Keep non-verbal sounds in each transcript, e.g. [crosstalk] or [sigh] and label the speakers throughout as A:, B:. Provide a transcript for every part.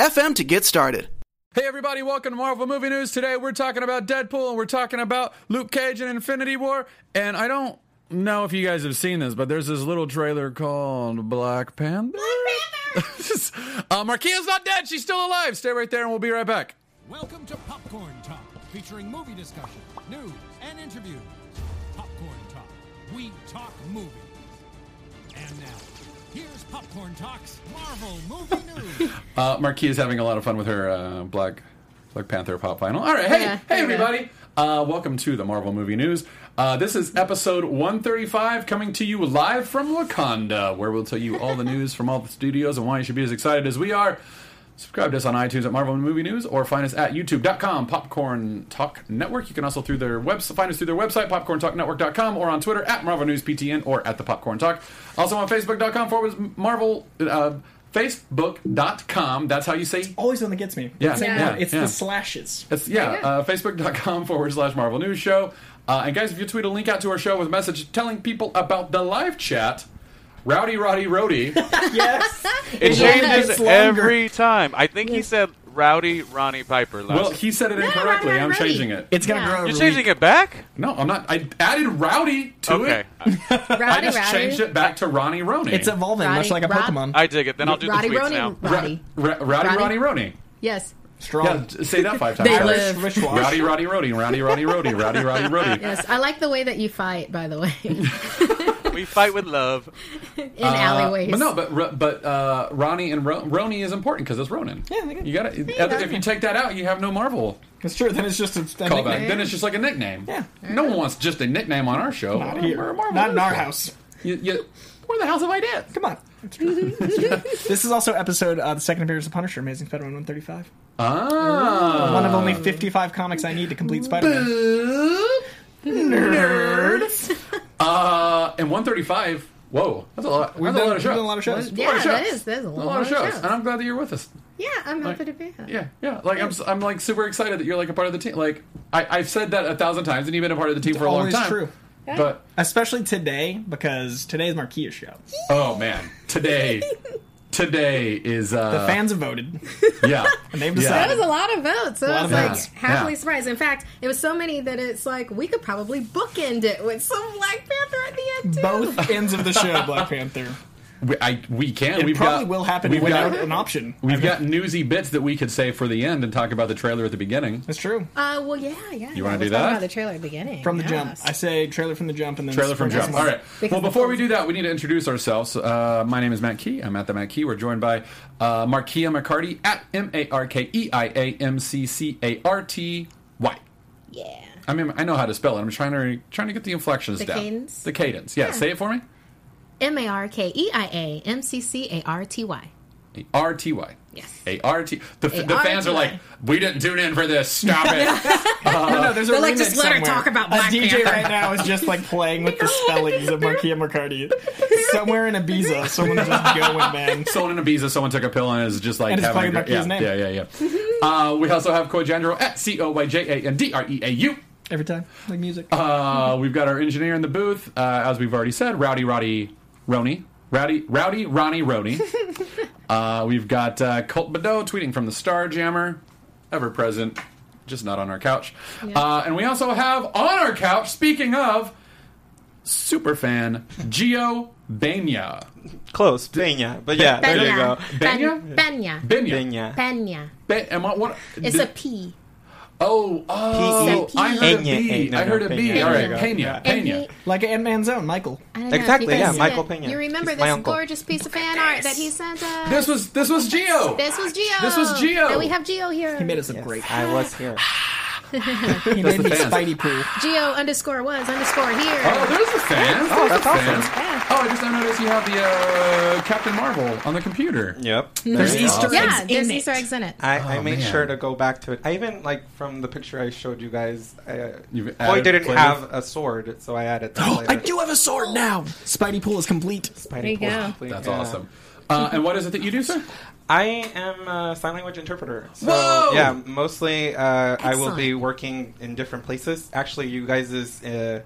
A: anchor.fm to get started.
B: Hey everybody, welcome to Marvel Movie News. Today we're talking about Deadpool and we're talking about Luke Cage and Infinity War. And I don't know if you guys have seen this, but there's this little trailer called Black Panther. Black Panther! [laughs] uh, Markeia's not dead, she's still alive. Stay right there and we'll be right back.
C: Welcome to Popcorn Talk, featuring movie discussion, news, and interviews. Popcorn Talk, we talk movies. And now, here's Popcorn Talk's Marvel Movie [laughs] News.
B: Uh, Marquis is having a lot of fun with her uh, Black Black Panther pop final. All right, hey,
D: Yeah,
B: hey
D: there you go.
B: everybody. Uh, welcome to the Marvel Movie News. Uh, this is episode 135 coming to you live from Wakanda, where we'll tell you all the news from all the studios and why you should be as excited as we are. Subscribe to us on iTunes at Marvel Movie News or find us at youtube.com, Popcorn Talk Network. You can also through their website, find us through their website, popcorntalknetwork.com, or on Twitter at Marvel News PTN or at the Popcorn Talk. Also on Facebook.com forward slash Marvel, uh, Facebook.com. That's how you say it
E: always one that gets me.
B: Yeah,
E: It's,
B: yeah,
E: it's
B: yeah.
E: the slashes.
B: it's, yeah, uh, facebook.com forward slash Marvel News Show. Uh, and guys, if you tweet a link out to our show with a message telling people about the live chat, Rowdy Roddy Rody. [laughs]
E: Yes.
F: It changes every time. I think he said Rowdy Ronnie Piper last.
B: well, he said it incorrectly.
D: Rowdy
B: I'm
D: Roddy.
B: changing it.
E: It's gonna
D: Yeah.
E: grow.
F: You're
E: every
F: changing
E: week.
F: it back?
B: No, I'm not. I added Rowdy to it.
F: Okay,
B: it. [laughs] I
D: Rowdy,
B: just
D: Rowdy.
B: changed it back to Ronnie Roney.
E: It's evolving,
D: Roddy-
E: much like a
D: Rod-
E: Pokemon.
F: I dig it. Then I'll do
D: Roddy
F: the tweets
D: Roddy,
F: now.
D: Roddy.
B: Ra- Rowdy
D: Roddy?
B: Roddy Roney.
D: Yes.
E: Strong.
B: Yeah, j- say that five times.
D: They
B: fast.
D: live.
E: Rich wash.
B: Rowdy Roddy Rody. Rowdy Roddy Rody. Rowdy Roddy Rody.
D: Yes. I like the way that you fight, by the way, [laughs]
F: We fight with love. [laughs]
D: in
B: Uh,
D: alleyways.
B: But no, but but uh, Ronnie and Ro- Roni is important because it's Ronin.
E: Yeah, they
B: you got to
D: Yeah,
B: If you take that out, you have no Marvel
E: It's true. Then it's just a, a
B: callback.
E: nickname.
B: Then it's just like a nickname.
E: Yeah.
B: No one wants just a nickname on our show.
E: Not
B: We're
E: here.
B: a Marvel
E: Not in our house.
B: You, you, where the hell's have I did?
E: Come on. It's true. It's [laughs] true. this is also episode uh, the second appearance of Punisher, Amazing Spider-Man 135.
B: Ah.
E: One of only 55 comics I need to complete Spider-Man.
B: Nerds. [laughs] uh, and 135. Whoa, that's a lot.
E: We've
B: that's a
E: done,
B: lot of
E: we've
B: shows.
E: done a lot of shows.
B: That's a
D: yeah,
B: lot of shows.
D: is. There's a
B: A
D: lot,
B: lot of shows,
D: shows.
B: and I'm glad that you're with us.
D: Yeah, I'm happy to be here.
B: Yeah, yeah. Like I'm, s- I'm like super excited that you're like a part of the team. Like I, I've said that a thousand times, and you've been a part of the team for a long
E: Always
B: time.
E: true.
B: But
E: Especially today, because today is Marquis show.
B: oh man, today, [laughs] today is uh,
E: The fans have voted.
B: Yeah, [laughs]
E: And they've
B: Yeah.
D: That was a lot of votes. So I was
E: of
D: like
B: votes.
D: happily
B: Yeah.
D: surprised. In fact, it was so many that it's like we could probably bookend it with some Black Panther at the end too.
E: Both ends of the show, Black Panther.
B: We, I, we can.
E: It
B: we've
E: probably
B: got,
E: will happen
B: We've
E: without
B: got,
E: an option.
B: we've got newsy bits that we could say for the end and talk about the trailer at the beginning.
E: That's true.
D: Uh, well, yeah, yeah.
B: You wanna do
D: let's talk
B: that?
D: About the trailer at the beginning
E: From the
D: yes.
E: jump. I say trailer from the jump and then
B: Trailer from
E: sprinkle
B: Jump. All right.
D: Because
B: well, before we do that, we need to introduce ourselves. Uh, my name is Matt Key. I'm at the Matt Key. We're joined by uh, Markeia McCarty at M A R K E I A M C C A R T Y.
D: Yeah.
B: I mean, I know how to spell it. I'm trying to trying to get the inflections
D: The
B: down.
D: cadence?
B: The cadence. Yeah,
D: Yeah.
B: Say it for me.
D: M A R K E I A M C C A R T Y.
B: A R T Y.
D: Yes.
B: A R T. The, the fans are like, we didn't tune in for this. Stop it. [laughs]
E: No, no, there's a
D: They're like,
E: remix
D: just let her
E: somewhere.
D: talk about
E: A
D: Black
E: DJ
D: Panther.
E: right now is just like playing with the [laughs] spellings of Marquis McCarty. Somewhere in Ibiza, someone's just going, man. [laughs]
B: Someone in Ibiza, someone took a pill and is just like
E: And it's
B: having a
E: playing
B: good, yeah,
E: Marquis' name.
B: yeah, yeah, yeah. uh, we also have Coyjandro at C O Y J A N D R E A U.
E: Every time, like music.
B: Uh, we've got our engineer in the booth, uh, as we've already said, Rowdy Roddy Roney. Rowdy Rowdy Ronnie Roney. [laughs] uh, we've got uh, Colt Badeau tweeting from the Star Jammer, ever present, just not on our couch. Uh, and we also have on our couch, speaking of, superfan Gio Benya.
F: Close. Benya. But yeah, there you go.
B: Benya?
D: Benya.
B: Benya.
F: Benya.
D: Benya.
B: Be- am I- what-
D: It's
B: did-
D: a P.
B: Oh, oh,
D: P-E.
B: I heard a
F: Pena.
B: B.
F: No,
B: I heard
F: no,
B: a B.
F: Pena.
B: All
D: There
B: right,
D: you go.
B: Pena.
F: Yeah.
D: And
B: Pena.
E: like an Ant-Man's own, Michael.
D: I don't know
F: Exactly, yeah, Michael
D: see.
F: Pena.
D: You remember
F: He's my
D: this
F: uncle.
D: gorgeous piece of fan art that he sent us?
B: This was this was Gio.
D: This was Geo.
B: This was Geo.
D: And we have Geo here.
E: He made us look great.
F: I was here. [sighs] [sighs] [laughs]
E: He made
B: the
E: me. Spidey poo.
D: Geo underscore was underscore here.
B: Oh, there's the fans.
F: Oh,
B: There's
F: that's
B: the
F: awesome.
B: fans.
D: yeah.
B: Oh, I just now noticed you have the uh, Captain Marvel on the computer.
G: Yep.
E: There's
B: Very
E: Easter
B: awesome.
D: Yeah,
E: eggs
D: there's
E: in
D: Easter
E: it.
D: eggs in it.
G: I, I
B: Oh,
G: made
B: man.
G: sure to go back to it. I even like from the picture I showed you guys. Uh,
B: You've
G: Boy
B: added
G: didn't
B: flavor?
G: have a sword, so I added that. [gasps]
E: Oh,
G: later.
E: I do have a sword now. Spidey pool is complete.
G: Spidey
D: There you
G: pool
D: go.
G: complete,
B: That's
G: yeah.
B: awesome. Uh, and what is it that you do, sir?
G: I am a sign language interpreter. So,
B: Whoa!
G: Yeah, mostly uh, I will be working in different places. Actually, you guys' uh,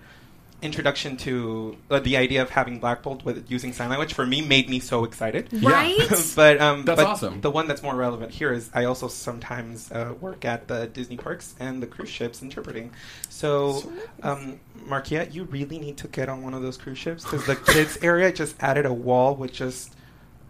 G: introduction to uh, the idea of having Black Bolt with using sign language for me made me so excited.
D: Right? [laughs]
G: but um,
B: That's
G: but
B: awesome.
G: The one that's more relevant here is I also sometimes uh, work at the Disney parks and the cruise ships interpreting. So, um, Marquette, you really need to get on one of those cruise ships because the kids area just added a wall with just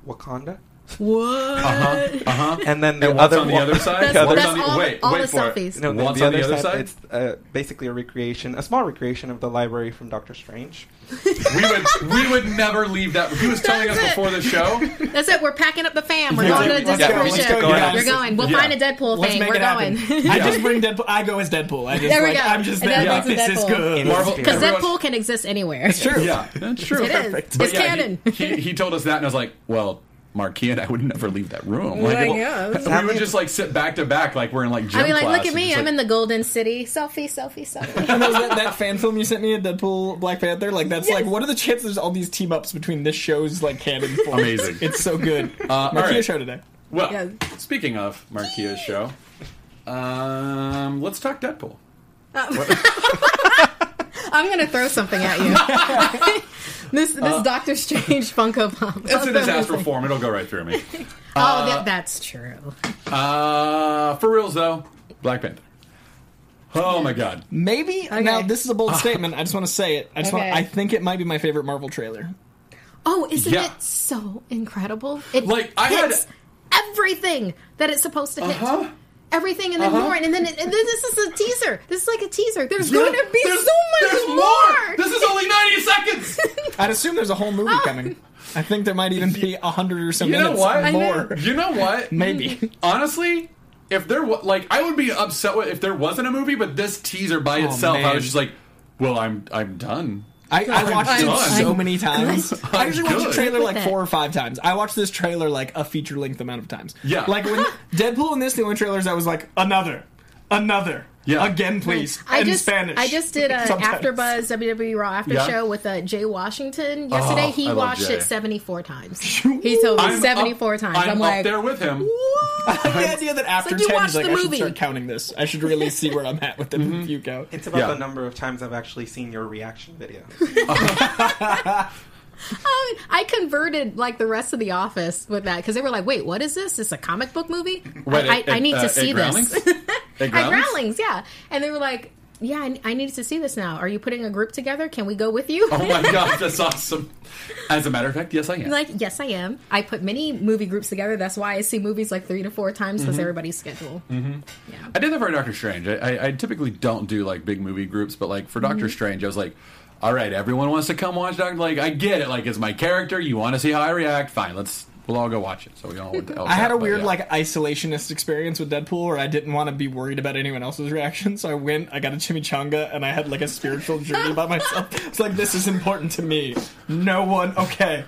G: Wakanda.
D: What?
B: Uh huh. Uh huh. [laughs]
G: And then the
B: And what's
G: other
B: on the other side?
D: That's-
B: What's
D: that's
B: on the,
D: all-
B: wait,
D: all
B: wait
D: the
B: for it.
D: selfies.
G: No, the,
B: What's
G: the
B: on the
G: other
B: other
G: side,
B: side?
G: it's uh, basically a recreation, a small recreation of the library from Doctor Strange.
B: we would we would never leave that. He was telling us
D: it.
B: before the show.
D: That's it. We're packing up the fam. We're going to
E: let's
D: the
E: go,
D: cruise
E: let's
D: ship.
E: go, guys.
D: You're going. We'll
B: Yeah.
D: find a Deadpool
E: Let's
D: thing. We're going.
E: I just bring Deadpool. I go as Deadpool. I just
D: There we
E: like
D: go.
E: I'm just
D: And
E: there.
D: that
E: Like, this is good.
B: Marvel
D: Because
B: everyone-
D: Deadpool can exist anywhere.
E: It's true.
B: Yeah, [laughs] that's true.
D: It is. It's canon.
B: He, he told us that, and I was like, well. Marquis and I would never leave that room. Like,
D: Well,
B: well, [laughs]
D: yeah.
B: we would just like sit back to back, like we're in like gym
D: I mean, like,
B: class.
D: look at me.
B: just,
D: I'm
B: like-
D: in the Golden City. Selfie, selfie, selfie.
E: And that, that fan film you sent me, Deadpool, Black Panther. Like that's like, what are the chances there's all these team ups between this show's like canon? [laughs] For?
B: Amazing.
E: It's so good.
B: Uh, all
E: Markeia
B: right.
E: show today.
B: Well,
D: Yeah.
B: speaking of Markeia's show, um, let's talk Deadpool. [laughs]
D: I'm gonna throw something at you. This this Doctor Strange [laughs] Funko Pop.
B: Uh, It's a disaster form. It'll go right through me. [laughs]
D: Oh, that, that's true.
B: Uh, for reals though, Black Panther. Oh my god.
E: Maybe now this is a bold statement. I just want to say it. I just
D: Okay.
E: want. I think it might be my favorite Marvel trailer.
D: Oh, isn't
B: Yeah.
D: it so incredible? It
B: Like, I had-
D: hits everything that it's supposed to hit.
B: Uh-huh.
D: Everything and then
B: Uh-huh.
D: more, and then and then this is a teaser. This is like a teaser. There's
B: There's-
D: going to be
B: there's-
D: so much
B: there's
D: more.
B: This is only 90 seconds. [laughs]
E: I'd assume there's a whole movie coming. I think there might even be a hundred or so
B: You know what? I
E: more.
B: You know what? [laughs]
E: Maybe.
B: Honestly, if there was like, I would be upset with, if there wasn't a movie, but this teaser by
E: Oh,
B: itself, I was just like, well, I'm I'm done. [laughs] [laughs]
E: I, I watched
B: I'm
E: it so many times. I usually watch
B: good.
E: a trailer like four or five times. I watched this trailer like a feature length amount of times.
B: Yeah.
E: Like when [laughs] Deadpool and this, the only trailers I was like, another, another,
B: Yeah.
E: again, please.
D: I
E: in
D: just
E: Spanish.
D: I just did a [laughs]
E: Sometimes.
D: AfterBuzz WWE Raw after
B: Yeah.
D: show with uh, Jay Washington ah, yesterday.
B: Oh,
D: he
B: I
D: watched it 74 times. [laughs] He told me
B: I'm
D: 74
B: up,
D: times.
B: I'm,
D: I'm,
B: up
D: like,
B: there with him. [laughs]
E: I like the idea that after
D: like
E: 10, he's like, I should start counting this. I should really see where I'm at with the mm-hmm. review go.
G: It's about
B: Yeah.
G: the number of times I've actually seen your reaction video.
D: I, um, I converted like the rest of the office with that because they were like, "Wait, what is this? This a comic book movie?
B: Wait,
D: I,
B: at-
D: I, I need
B: at,
D: to
B: see
D: see
B: at
D: this."
B: Groundlings? At
D: At
B: Groundlings?
D: Groundlings, yeah. And they were like, "Yeah, I, I need to see this now. Are you putting a group together? Can we go with you?"
B: Oh my [laughs] god, that's awesome. As a matter of fact, yes, I am.
D: like, yes, I am. I put many movie groups together. That's why I see movies like three to four times
B: Mm-hmm.
D: because everybody's schedule.
B: Yeah, I did that for Doctor Strange. I, I, I typically don't do like big movie groups, but like for Doctor Strange, I was like, all right, everyone wants to come watch Doctor. Like, I get it. Like, it's my character. You want to see how I react? Fine, let's. We'll all go watch it. So we all went to El [laughs]
E: I had a weird
B: yeah.
E: like isolationist experience with Deadpool where I didn't want to be worried about anyone else's reaction, so I went, I got a chimichanga, and I had like a spiritual journey by myself. [laughs] It's like this is important to me. No one, okay.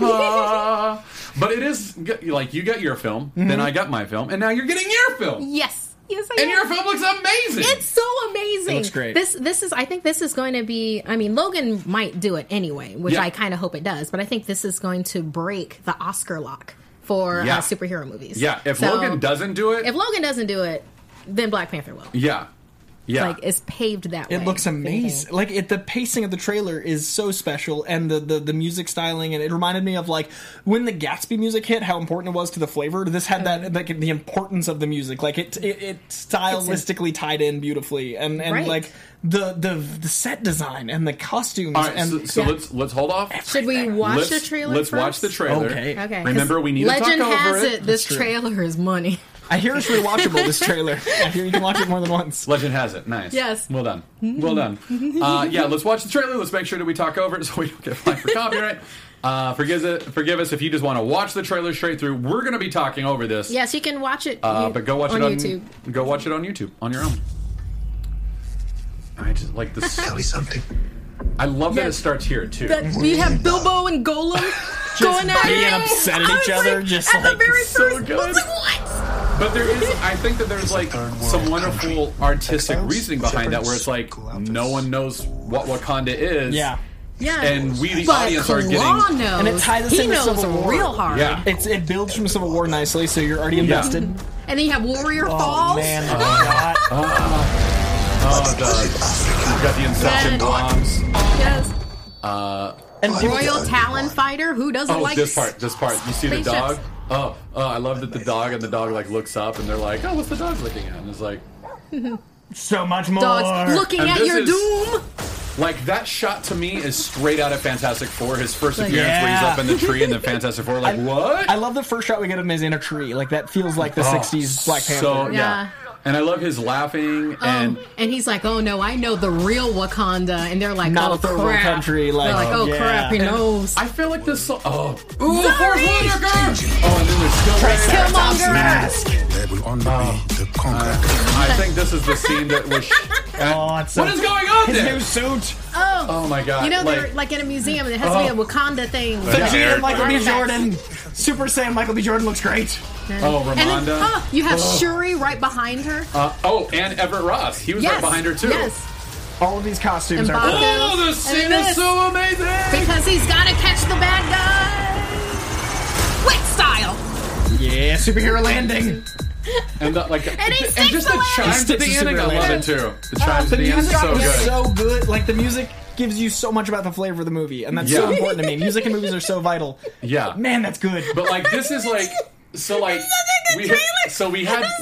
B: Ah. [laughs] but it is like you got your film,
E: Mm-hmm.
B: then I got my film, and now you're getting your film,
D: Yes, yes, I
B: and
D: am.
B: your film looks amazing.
D: It's so amazing.
E: It looks great.
D: This this is I think this is going to be I mean Logan might do it anyway, which
B: Yeah.
D: I kind of hope it does, but I think this is going to break the Oscar lock for
B: Yeah.
D: uh, superhero movies.
B: yeah, if
D: So,
B: Logan doesn't do it,
D: if Logan doesn't do it, then Black Panther will.
B: yeah, yeah,
D: Like it's paved that way.
E: It looks amazing. Like it, the pacing of the trailer is so special, and the, the the music styling, and it reminded me of like when the Gatsby music hit, how important it was to the flavor. This had that mm-hmm. like the importance of the music, like it it, it stylistically tied in beautifully, and and
D: Right.
E: like the the the set design and the costumes,
B: all right.
E: and
B: so so
D: Yeah.
B: let's let's hold off.
D: Should we watch
B: let's,
D: the trailer?
B: Let's
D: first?
B: watch the trailer.
E: Okay.
D: Okay.
B: Remember,
D: 'cause
B: we need
D: Legend
B: to talk over
D: has
B: it.
D: it. This trailer is money.
E: I hear it's rewatchable. This trailer, [laughs] I hear you can watch it more than once.
B: Legend has it. Nice.
D: Yes.
B: Well done. Well done. [laughs] Uh, yeah, let's watch the trailer. Let's make sure that we talk over it so we don't get fined for copyright. [laughs] Uh, forgive, it, forgive us if you just want to watch the trailer straight through. We're going to be talking over this.
D: Yes, you can watch it.
B: Uh,
D: you-
B: but go watch
D: on
B: it on
D: YouTube.
B: Go watch it on YouTube on your own. I just like this.
H: Tell me something.
B: I love that
D: Yeah.
B: it starts here too.
D: That we have Bilbo and Gollum [laughs] going at
E: being
D: it.
E: upset at
D: I
E: each other,
D: like,
E: just
D: at the
E: like,
D: very
B: so
D: first.
B: good.
D: I was like, what?
B: But there is, I think that there's like some wonderful artistic reasoning behind that, where it's like no one knows what Wakanda is.
E: Yeah.
D: Yeah,
B: And we, the
D: but
B: audience, are getting.
D: Claw knows.
E: And it ties us
D: he
E: into
D: knows
E: Civil War.
D: real hard.
B: Yeah.
E: It's it builds from Civil War nicely, so you're already invested.
D: And then you have Warrior
E: Oh
D: Falls.
E: man, the [laughs] shot. Uh, uh, uh.
B: Oh, it does. We've got the Inception
D: Yes.
B: bombs.
D: Yes.
E: and
D: Royal Talon Fighter. Who doesn't
B: Oh,
D: like
B: this part, this part. You see the dog? Oh, oh, I love that the dog and the dog like looks up and they're like, oh, what's the dog looking at? And it's like, [laughs]
E: so much more.
D: dogs looking
B: And
D: at your
B: is-
D: doom?
B: like that shot to me is straight out of Fantastic Four. His first
D: Like-
B: appearance where he's up in the tree and then Fantastic Four, like [laughs] what?
E: I love the first shot we get of him is in a tree. Like that feels like the
B: Oh,
E: '60s Black Panther.
B: So yeah.
D: Yeah.
B: And I love his laughing and.
D: Um, and he's like, "Oh no, I know the real Wakanda," and they're like,
E: Not
D: "Oh
E: a third world country, like,
D: they're like, "Oh
E: yeah.
D: crap, he knows."
B: I feel like this song. Oh, ooh,
D: Sorry.
B: Forest Whitaker! Oh, and then there's still
D: Killmonger.
H: There will only be the conqueror.
B: I think this is the scene that was. [laughs]
E: Oh, it's so-
B: what is going on
E: His
B: there?
E: new suit.
D: Oh,
B: Oh my god!
D: you know
B: like,
D: they're like in a museum, and it has to be a
B: Oh.
D: Wakanda thing.
B: Yeah.
E: Vegeta, Michael B.
D: Artifacts.
E: Jordan, Super Saiyan Michael B. Jordan looks great.
B: oh,
D: And then,
B: Ramonda.
D: oh, you have Shuri right behind her.
B: Uh, oh, and Everett Ross. He was
D: yes,
B: right behind her too.
D: Yes,
E: All of these costumes
D: And
E: are.
D: Baku.
B: Oh, the scene
D: this.
B: is so amazing.
D: because he's got to catch the bad guy. Wet style.
E: Yeah, superhero landing.
B: And the, like, [laughs]
D: he
B: and just the
D: the
B: chimes at
E: Sticks
B: the
E: the
B: ending, I love it too. The chimes
E: The
B: at the end is so good.
E: so good. Like the music gives you so much about the flavor of the movie, and that's so
B: Yeah.
E: important to me. Music and movies are so vital.
B: Yeah,
E: Man, that's good.
B: but like this is like so like
D: such a good
B: we
D: trailer.
B: so we had. [laughs]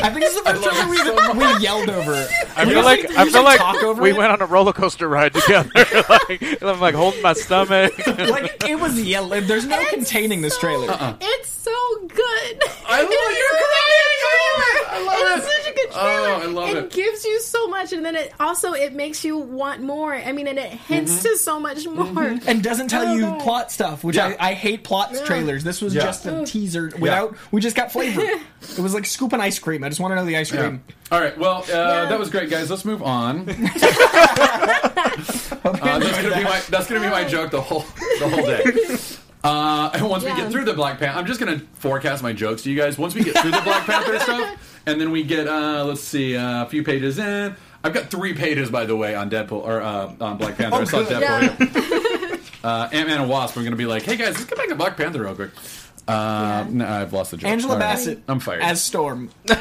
E: I think this is the first
B: love
E: time
B: it
E: we,
B: so much.
E: we yelled over it.
F: I
E: We
F: feel like
E: should-
F: I
E: we
F: feel
E: should
F: like
E: talk over
F: we
E: it.
F: went on a roller coaster ride [laughs] together. [laughs] like I'm like holding my stomach.
E: like it was yelling. There's no
D: It's
E: containing this
D: so-
E: trailer.
D: It's so good.
B: I love
D: It's
B: you're crying.
D: Good trailer.
B: I love
D: it's
B: it.
D: such a good
B: Oh,
D: trailer.
B: I love it.
D: gives you so much, and then it also it makes you want more. I mean, and it hints
B: Mm-hmm.
D: to so much more. [laughs]
E: and doesn't tell
D: Oh,
E: you
D: God.
E: plot stuff, which
B: Yeah.
E: I, I hate plot trailers. This was
B: Yeah.
E: just a teaser without. We just got flavor. [laughs] it was like scooping ice cream. I just want to know the ice
B: Yeah.
E: cream.
B: All right, well, uh, that was great, guys. Let's move on. [laughs] Uh, that's gonna be my that's gonna be my joke the whole the whole day. Uh, [laughs] and once we get through the Black Panther, I'm just gonna forecast my jokes to you guys. Once we get through the Black Panther [laughs] stuff, and then we get uh, let's see uh, a few pages in. I've got three pages, by the way, on Deadpool or uh, on Black Panther. I saw
E: good.
B: Deadpool. Uh, Ant Man and Wasp. We're gonna be like, hey guys, let's get back to Black Panther real quick. Uh, no, I've lost the joke.
E: Angela
B: All right.
E: Bassett
B: I'm fired.
E: as Storm.
B: Oh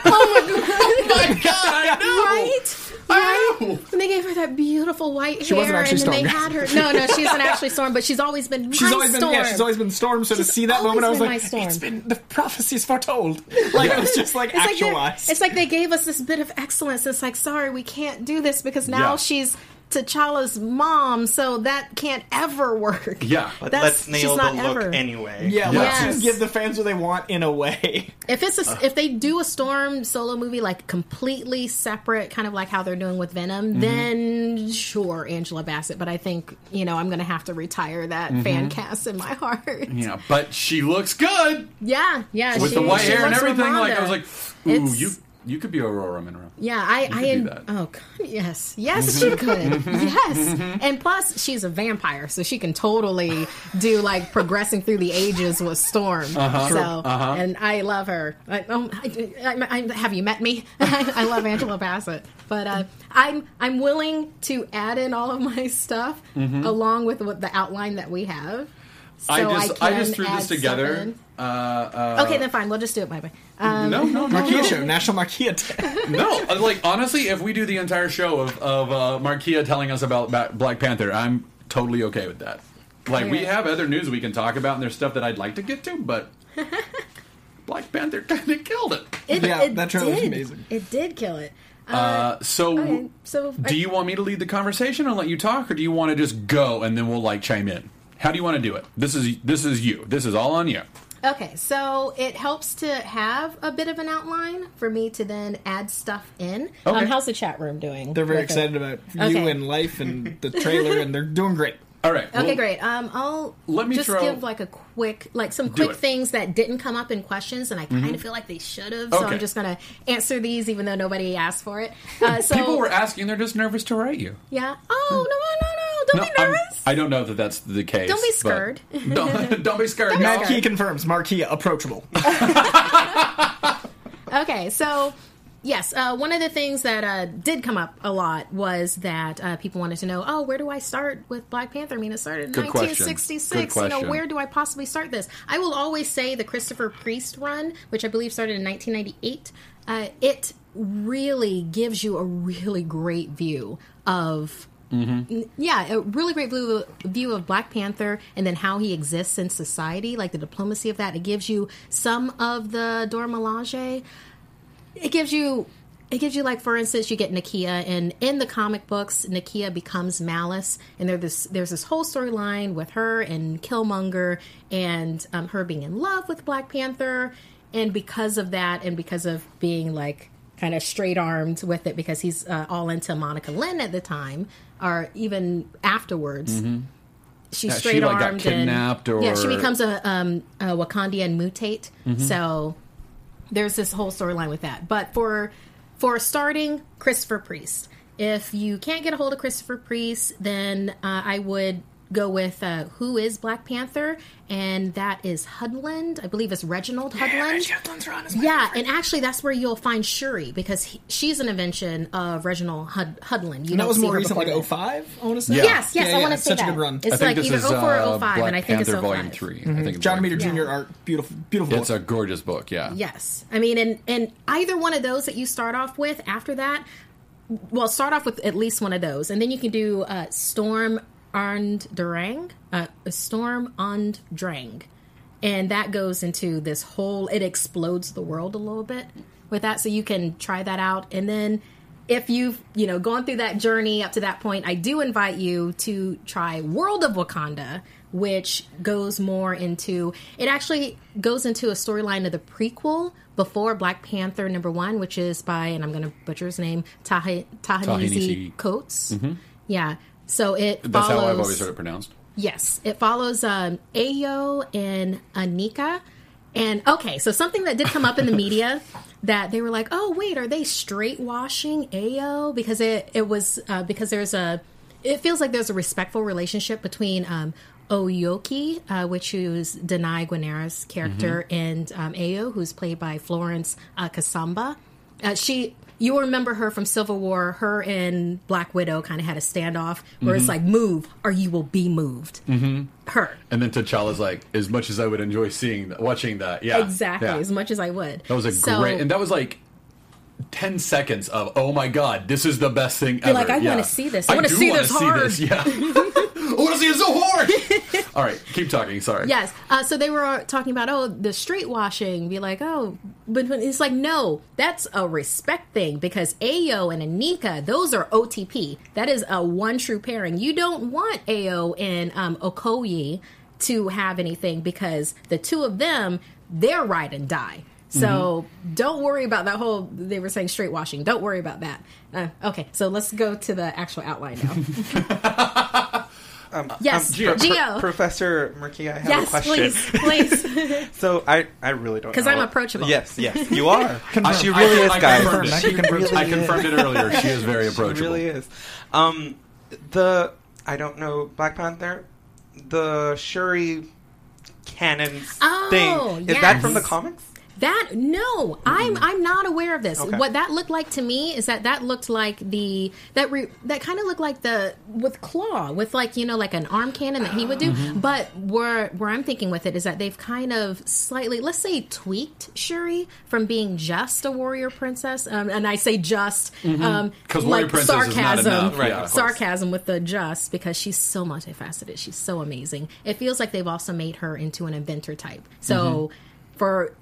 B: my God, [laughs] I know.
D: Right?
B: Know.
D: And they gave her that beautiful white
E: She
D: hair,
E: wasn't actually
D: and then they had her. No, no, she isn't [laughs] actually Storm, but she's always been.
E: She's always been
D: Storm.
E: yeah, she's always been Storm. So to see that moment, I was like,
D: been
E: it's
D: Storm.
E: been the prophecies foretold. [laughs] Like it was just like
D: It's like,
E: actualized.
D: it's like they gave us this bit of excellence. It's like, sorry, we can't do this because now
B: Yeah.
D: she's T'Challa's mom, so that can't ever work.
B: Yeah.
G: But
D: That's-
G: let's
D: she's
G: nail the
D: not
G: look
D: ever.
G: anyway.
E: yeah,
B: Yeah.
E: let's just give the fans what they want in a way. [laughs]
D: If it's a, if they do a Storm solo movie like completely separate, kind of like how they're doing with Venom,
B: Mm-hmm.
D: then sure, Angela Bassett. But I think you know I'm going to have to retire that
B: Mm-hmm.
D: fan cast in my [laughs] heart.
B: Yeah, but she looks good
D: Yeah, yeah.
B: with
D: she-
B: the white hair and everything. Like I was like, ooh,
D: It's-
B: you you could be Ororo Munroe.
D: Yeah, I, I
B: could do that.
D: oh God, yes, yes, she could, [laughs] yes, and plus she's a vampire, so she can totally do like progressing through the ages with Storm.
B: Uh-huh.
D: So, and I love her. I, um, I, I, I, have you met me? I, [laughs] I love Angela Bassett, but uh, I'm I'm willing to add in all of my stuff along with what the outline that we have. So.
B: I just I,
D: can
B: just threw this together. Uh, uh,
D: Okay, then fine. We'll just do it my way. Um,
B: no, no, no,
E: Markeia
B: no.
E: show, National Markeia Day.
B: No, uh, like honestly, if we do the entire show of of uh, Marquia telling us about Black Panther, I'm totally okay with that. Like we have other news we can talk about, and there's stuff that I'd like to get to, but [laughs] Black Panther kind of killed it.
D: it,
E: Yeah,
D: it
E: that trailer was amazing.
D: It did kill it.
B: Uh, so,
D: Okay, so I-
B: do you want me to lead the conversation and let you talk, or do you want to just go and then we'll like chime in? How do you want to do it? This is this is you. This is all on you.
D: Okay, so it helps to have a bit of an outline for me to then add stuff in.
B: Okay.
D: Um, how's the chat room doing?
E: They're very
D: with it?
E: excited about you
D: Okay.
E: and life and the trailer, and they're doing great.
B: All right.
D: Okay,
B: well,
D: great. Um, I'll
B: Let me
D: just
B: throw-
D: give like a quick, like some quick.
B: Mm-hmm.
D: things that didn't come up in questions, and I kind of feel like they should have. So
B: Okay.
D: I'm just gonna answer these, even though nobody asked for it. Uh, [laughs] so
B: People were asking; they're just nervous to write you.
D: yeah. Oh no, no, no! Don't be
B: I'm-
D: nervous.
B: I don't know that that's the case.
D: Don't be scared. [laughs]
B: don't, [laughs] don't be scared.
D: Don't be
B: y'all.
D: scared.
E: He confirms Markeia approachable. [laughs]
D: Okay, so yes, uh, one of the things that uh, did come up a lot was that uh, people wanted to know, oh, where do I start with Black Panther? I mean, it started in
B: Good
D: 1966.
B: Good
D: You know, where do I possibly start this? I will always say the Christopher Priest run, which I believe started in 1998. Uh, it really gives you a really great view of yeah, a really great view, view of Black Panther and then how he exists in society, like the diplomacy of that. It gives you some of the Dora Milaje. It gives you, it gives you like, for instance, you get Nakia, and in the comic books, Nakia becomes Malice, and there this there's this whole storyline with her and Killmonger, and um, her being in love with Black Panther, and because of that, and because of being like kind of straight armed with it because he's uh, all into Monica Lynn at the time, or even afterwards. She's
B: Mm-hmm. Yeah, she,
D: straight
B: like, got
D: armed
B: kidnapped
D: and yeah, she becomes a, um, a Wakandian mutate.
B: Mm-hmm.
D: So there's this whole storyline with that. But for for starting, Christopher Priest. If you can't get a hold of Christopher Priest, then uh, I would go with uh, who is Black Panther, and that is Hudlin. I believe it's Reginald Hudlin. Yeah, and actually, that's where you'll find Shuri because he, she's an invention of Reginald Hud- Hudlin. You
E: And that
D: don't
E: was
D: see
E: more
D: her
E: recent,
D: before
E: like
D: that.
E: 05, I want to say.
B: Yeah.
D: Yes, yes,
E: Yeah,
D: I want to say
E: such a
D: that.
E: good run.
D: It's
B: I think
D: like
B: this
D: either
B: is
D: 04 or
B: uh,
D: 05,
B: Black
D: and I think
B: Panther
D: it's 05.
B: Volume 3 I think
E: John
B: Volume
E: Romita. Jr.
D: Yeah.
E: art, beautiful, beautiful.
B: It's a gorgeous book. Yeah.
D: Yes, I mean, and and either one of those that you start off with after that, well, start off with at least one of those, and then you can do uh, Storm and Drang, uh, Storm and Drang, and that goes into this whole. It explodes the world a little bit with that, so you can try that out, and then. If you've you know gone through that journey up to that point, I do invite you to try World of Wakanda, which goes more into it. Actually goes into a storyline of the prequel before Black Panther number one, which is by and I'm going to butcher his name,
B: Ta-Nehisi.
D: Tahanisi Coates. Yeah, so it
B: That's
D: follows.
B: how I've always heard it pronounced.
D: Yes, it follows um, Ayo and Aneka. And okay, so something that did come up in the media [laughs] that they were like, "Oh, wait, are they straight washing Ayo?" Because it it was uh, because there's a it feels like there's a respectful relationship between um, Oyoki, uh, which is Danai Gurira's character, and um, Ayo, who's played by Florence uh, Kasumba. Uh, she, you remember her from Civil War. Her and Black Widow kind of had a standoff where it's like, "Move, or you will be moved." Mm-hmm. Her
B: And then T'Challa's like, as much as I would enjoy seeing, watching that, yeah,
D: exactly
B: yeah.
D: as much as I would.
B: That was a
D: So-
B: great, and that was like ten seconds of, oh my god, this is the best thing
D: You're
B: ever.
D: like, I
B: yeah.
D: wanna see this. I wanna see this hard.
B: Yeah, I [laughs] want see it so hard. All right, keep talking. Sorry.
D: Yes. Uh, so they were talking about oh the straight washing. Be like oh, but but it's like no, that's a respect thing because Ayo and Aneka those are OTP. That is a one true pairing. You don't want Ayo and um, Okoye to have anything because the two of them they're ride and die. So don't worry about that whole. They were saying straight washing. Don't worry about that. Uh, okay, so let's go to the actual outline now. [laughs] [laughs]
G: Um,
D: Yes,
G: um,
D: Gio.
G: Pro-
D: Gio.
G: Professor Murky, I have a
D: yes,
G: question.
D: please, please. [laughs]
G: So I, I really don't
D: 'Cause.
G: Because
D: I'm approachable.
G: Yes, yes, you [laughs] are.
E: Confirmed.
G: she really
B: I-
G: is,
B: I
G: guys.
B: confirmed it.
G: She really
B: I
G: is.
B: confirmed it earlier. She is very approachable. [laughs]
G: She really is. Um, the I don't know Black Panther, the Shuri cannons
D: Oh,
G: thing. Is that from the comics?
D: That no, I'm I'm not aware of this.
G: Okay.
D: What that looked like to me is that that looked like the that re, that kind of looked like the with claw with like you know like an arm cannon that he would do. But where where I'm thinking with it is that they've kind of slightly let's say tweaked Shuri from being just a warrior princess, um, and I say just um,
B: 'Cause warrior
D: like
B: princess is not
D: sarcasm,
G: Right, yeah.
D: sarcasm with the just because she's so multifaceted. She's so amazing. It feels like they've also made her into an inventor type. So for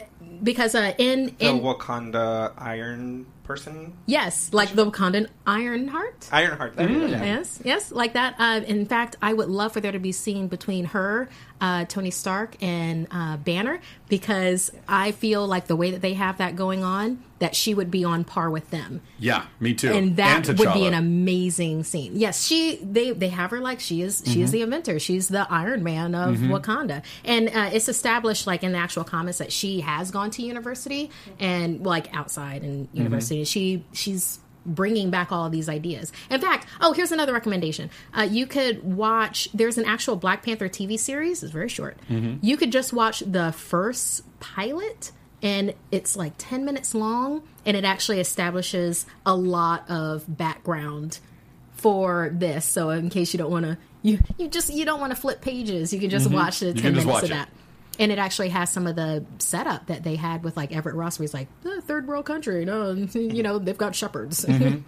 D: because uh, in
G: The
D: in
G: Wakanda Iron person,
D: yes, like the Wakandan Ironheart.
G: Ironheart. There you go.
D: Yes, yes, like that. Uh, in fact, I would love for there to be scene between her uh, Tony Stark and uh, Banner because I feel like the way that they have that going on, that she would be on par with them
B: Yeah, me too.
D: and that would be an amazing scene. Yes, she they they have her like she is she
B: Mm-hmm.
D: is the inventor. She's the Iron Man of Wakanda, and uh, it's established like in the actual comics that she has gone to university and like outside in
B: Mm-hmm.
D: university. She she's bringing back all of these ideas. In fact, oh, here's another recommendation. Uh, you could watch. There's an actual Black Panther TV series. It's very short.
B: Mm-hmm.
D: You could just watch the first pilot and it's like 10 minutes long and it actually establishes a lot of background for this so in case you don't want to you you just you don't want to flip pages you can just watch the 10
B: Mm-hmm. can just
D: minutes of
B: it.
D: That and it actually has some of the setup that they had with like Everett Ross, where he's like, "Eh, third world country, no, [laughs] you know, they've got shepherds.
B: Mm-hmm.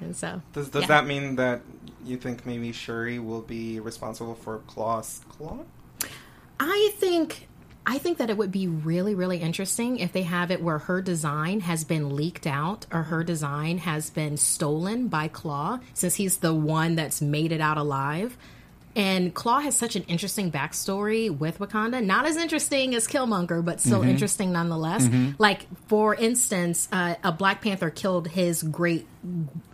B: [laughs]
D: and so,
G: Does, does
D: yeah.
G: that mean that you think maybe Shuri will be responsible for Claw's Claw?
D: I think I think that it would be really really interesting if they have it where her design has been leaked out or her design has been stolen by Claw since he's the one that's made it out alive. And Claw has such an interesting backstory with Wakanda. Not as interesting as Killmonger, but still interesting nonetheless. Like, for instance, uh, a Black Panther killed his great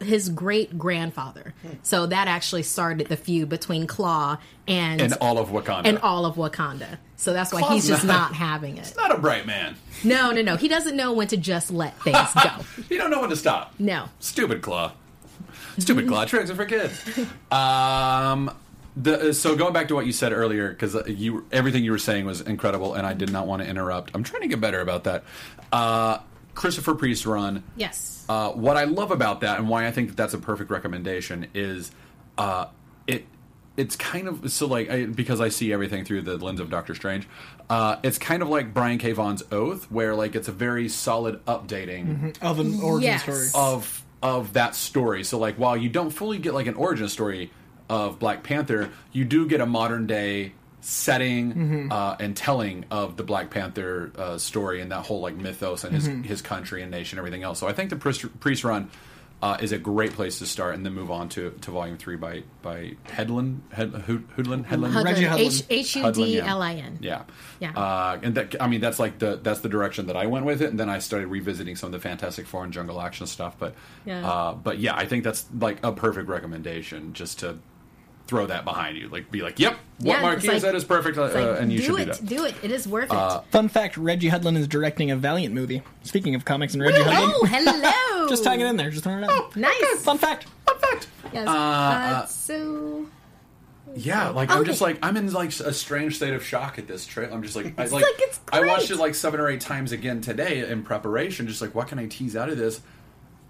D: his great grandfather. So that actually started the feud between Claw and
B: and all of Wakanda.
D: and all of Wakanda. So that's why
B: Claw's
D: he's just
B: not-
D: not having it.
B: not a bright man.
D: No, no, no. He doesn't know when to just let [laughs] things go.
B: he don't know when to stop.
D: No.
B: Stupid claw. Stupid claw tricks are for kids. Um, the, so going back to what you said earlier, because you everything you were saying was incredible, and I did not want to interrupt. I'm trying to get better about that. Uh, Christopher Priest run.
D: Yes.
B: Uh, what I love about that, and why I think that that's a perfect recommendation, is uh, it. It's kind of so like I, because I see everything through the lens of Doctor Strange. Uh, it's kind of like Brian K. Vaughan's Oath, where like it's a very solid updating
E: of an origin
D: Yes.
E: story.
B: of of that story. So like while you don't fully get like an origin story of Black Panther, you do get a modern day setting uh, and telling of the Black Panther uh, story and that whole like mythos and his his country and nation, everything else. So I think the Priest, Priest Run. Uh, is a great place to start, and then move on to, to volume three by by Headland, Head, Hood- Hoodlin, Headland,
D: Hudlin.
E: Reggie Hudlin.
D: H H U
B: Hudlin,
D: D
B: yeah.
D: L I N.
B: Yeah,
D: Yeah.
B: Uh, and that I mean that's like the that's the direction that I went with it, and then I started revisiting some of the Fantastic Four and Jungle Action stuff. But
D: Yeah.
B: uh, but yeah, I think that's like a perfect recommendation just to throw that behind you, like be like, yep, what
D: Yeah,
B: Marquis
D: it's like-
B: said is perfect, uh,
D: like,
B: uh, and you
D: do
B: should
D: it,
B: do that.
D: do it. It is worth it.
E: Fun fact: Reggie Hudlin is directing a Valiant movie. Speaking of comics and Reggie Hudlin,
D: oh, hello. [laughs]
E: just tagging it in there, just throwing it out.
D: Nice.
E: Fun fact.
B: Fun fact.
D: Yes.
B: Uh,
D: Uh,
B: uh,
D: so
B: Yeah, like I'm just like I'm in like a strange state of shock at this trailer. I'm just like I like,
D: like, it's
B: I watched it like seven or eight times again today in preparation. Just like what can I tease out of this?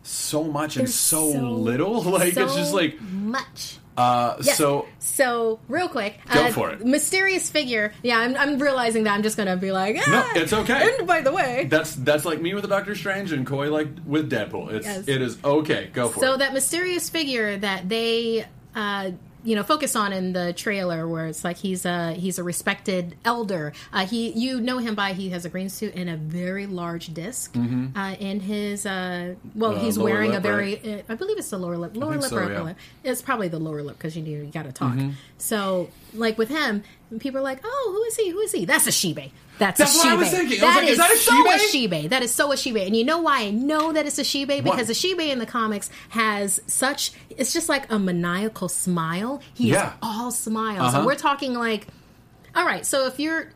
B: So much and
D: there's
B: so, little. [laughs] Like it's just like
D: much.
B: Uh.
D: Yes.
B: So
D: So, real quick,
B: Go
D: uh,
B: for it.
D: Mysterious figure. Yeah, I'm, I'm realizing that I'm just gonna be like, ah,
B: No, it's okay.
D: And by the way,
B: that's that's like me with the Doctor Strange and Koi like with Deadpool. It's
D: Yes.
B: it is okay. Go for
D: so
B: it.
D: So that mysterious figure that they, uh, you know, focus on in the trailer, where it's like he's a he's a respected elder. Uh, he, you know him by he has a green suit and a very large disk uh, in his. Uh, well,
B: Uh,
D: he's wearing
B: lip,
D: a very. Uh, I believe it's the lower lip, lower lip
B: so,
D: or upper
B: yeah.
D: lip. It's probably the lower lip because you you got to talk. So, like with him, people are like, "Oh, who is he? Who is he?" That's Achebe. That's,
B: That's
D: a
B: what. I was thinking. I was like, is that a
D: so Achebe. That is so Achebe. And you know why I know that it's Achebe? Because Achebe in the comics has such it's just like a maniacal smile. He
B: Yeah.
D: is all smiles.
B: Uh-huh.
D: And we're talking like all right, so if you're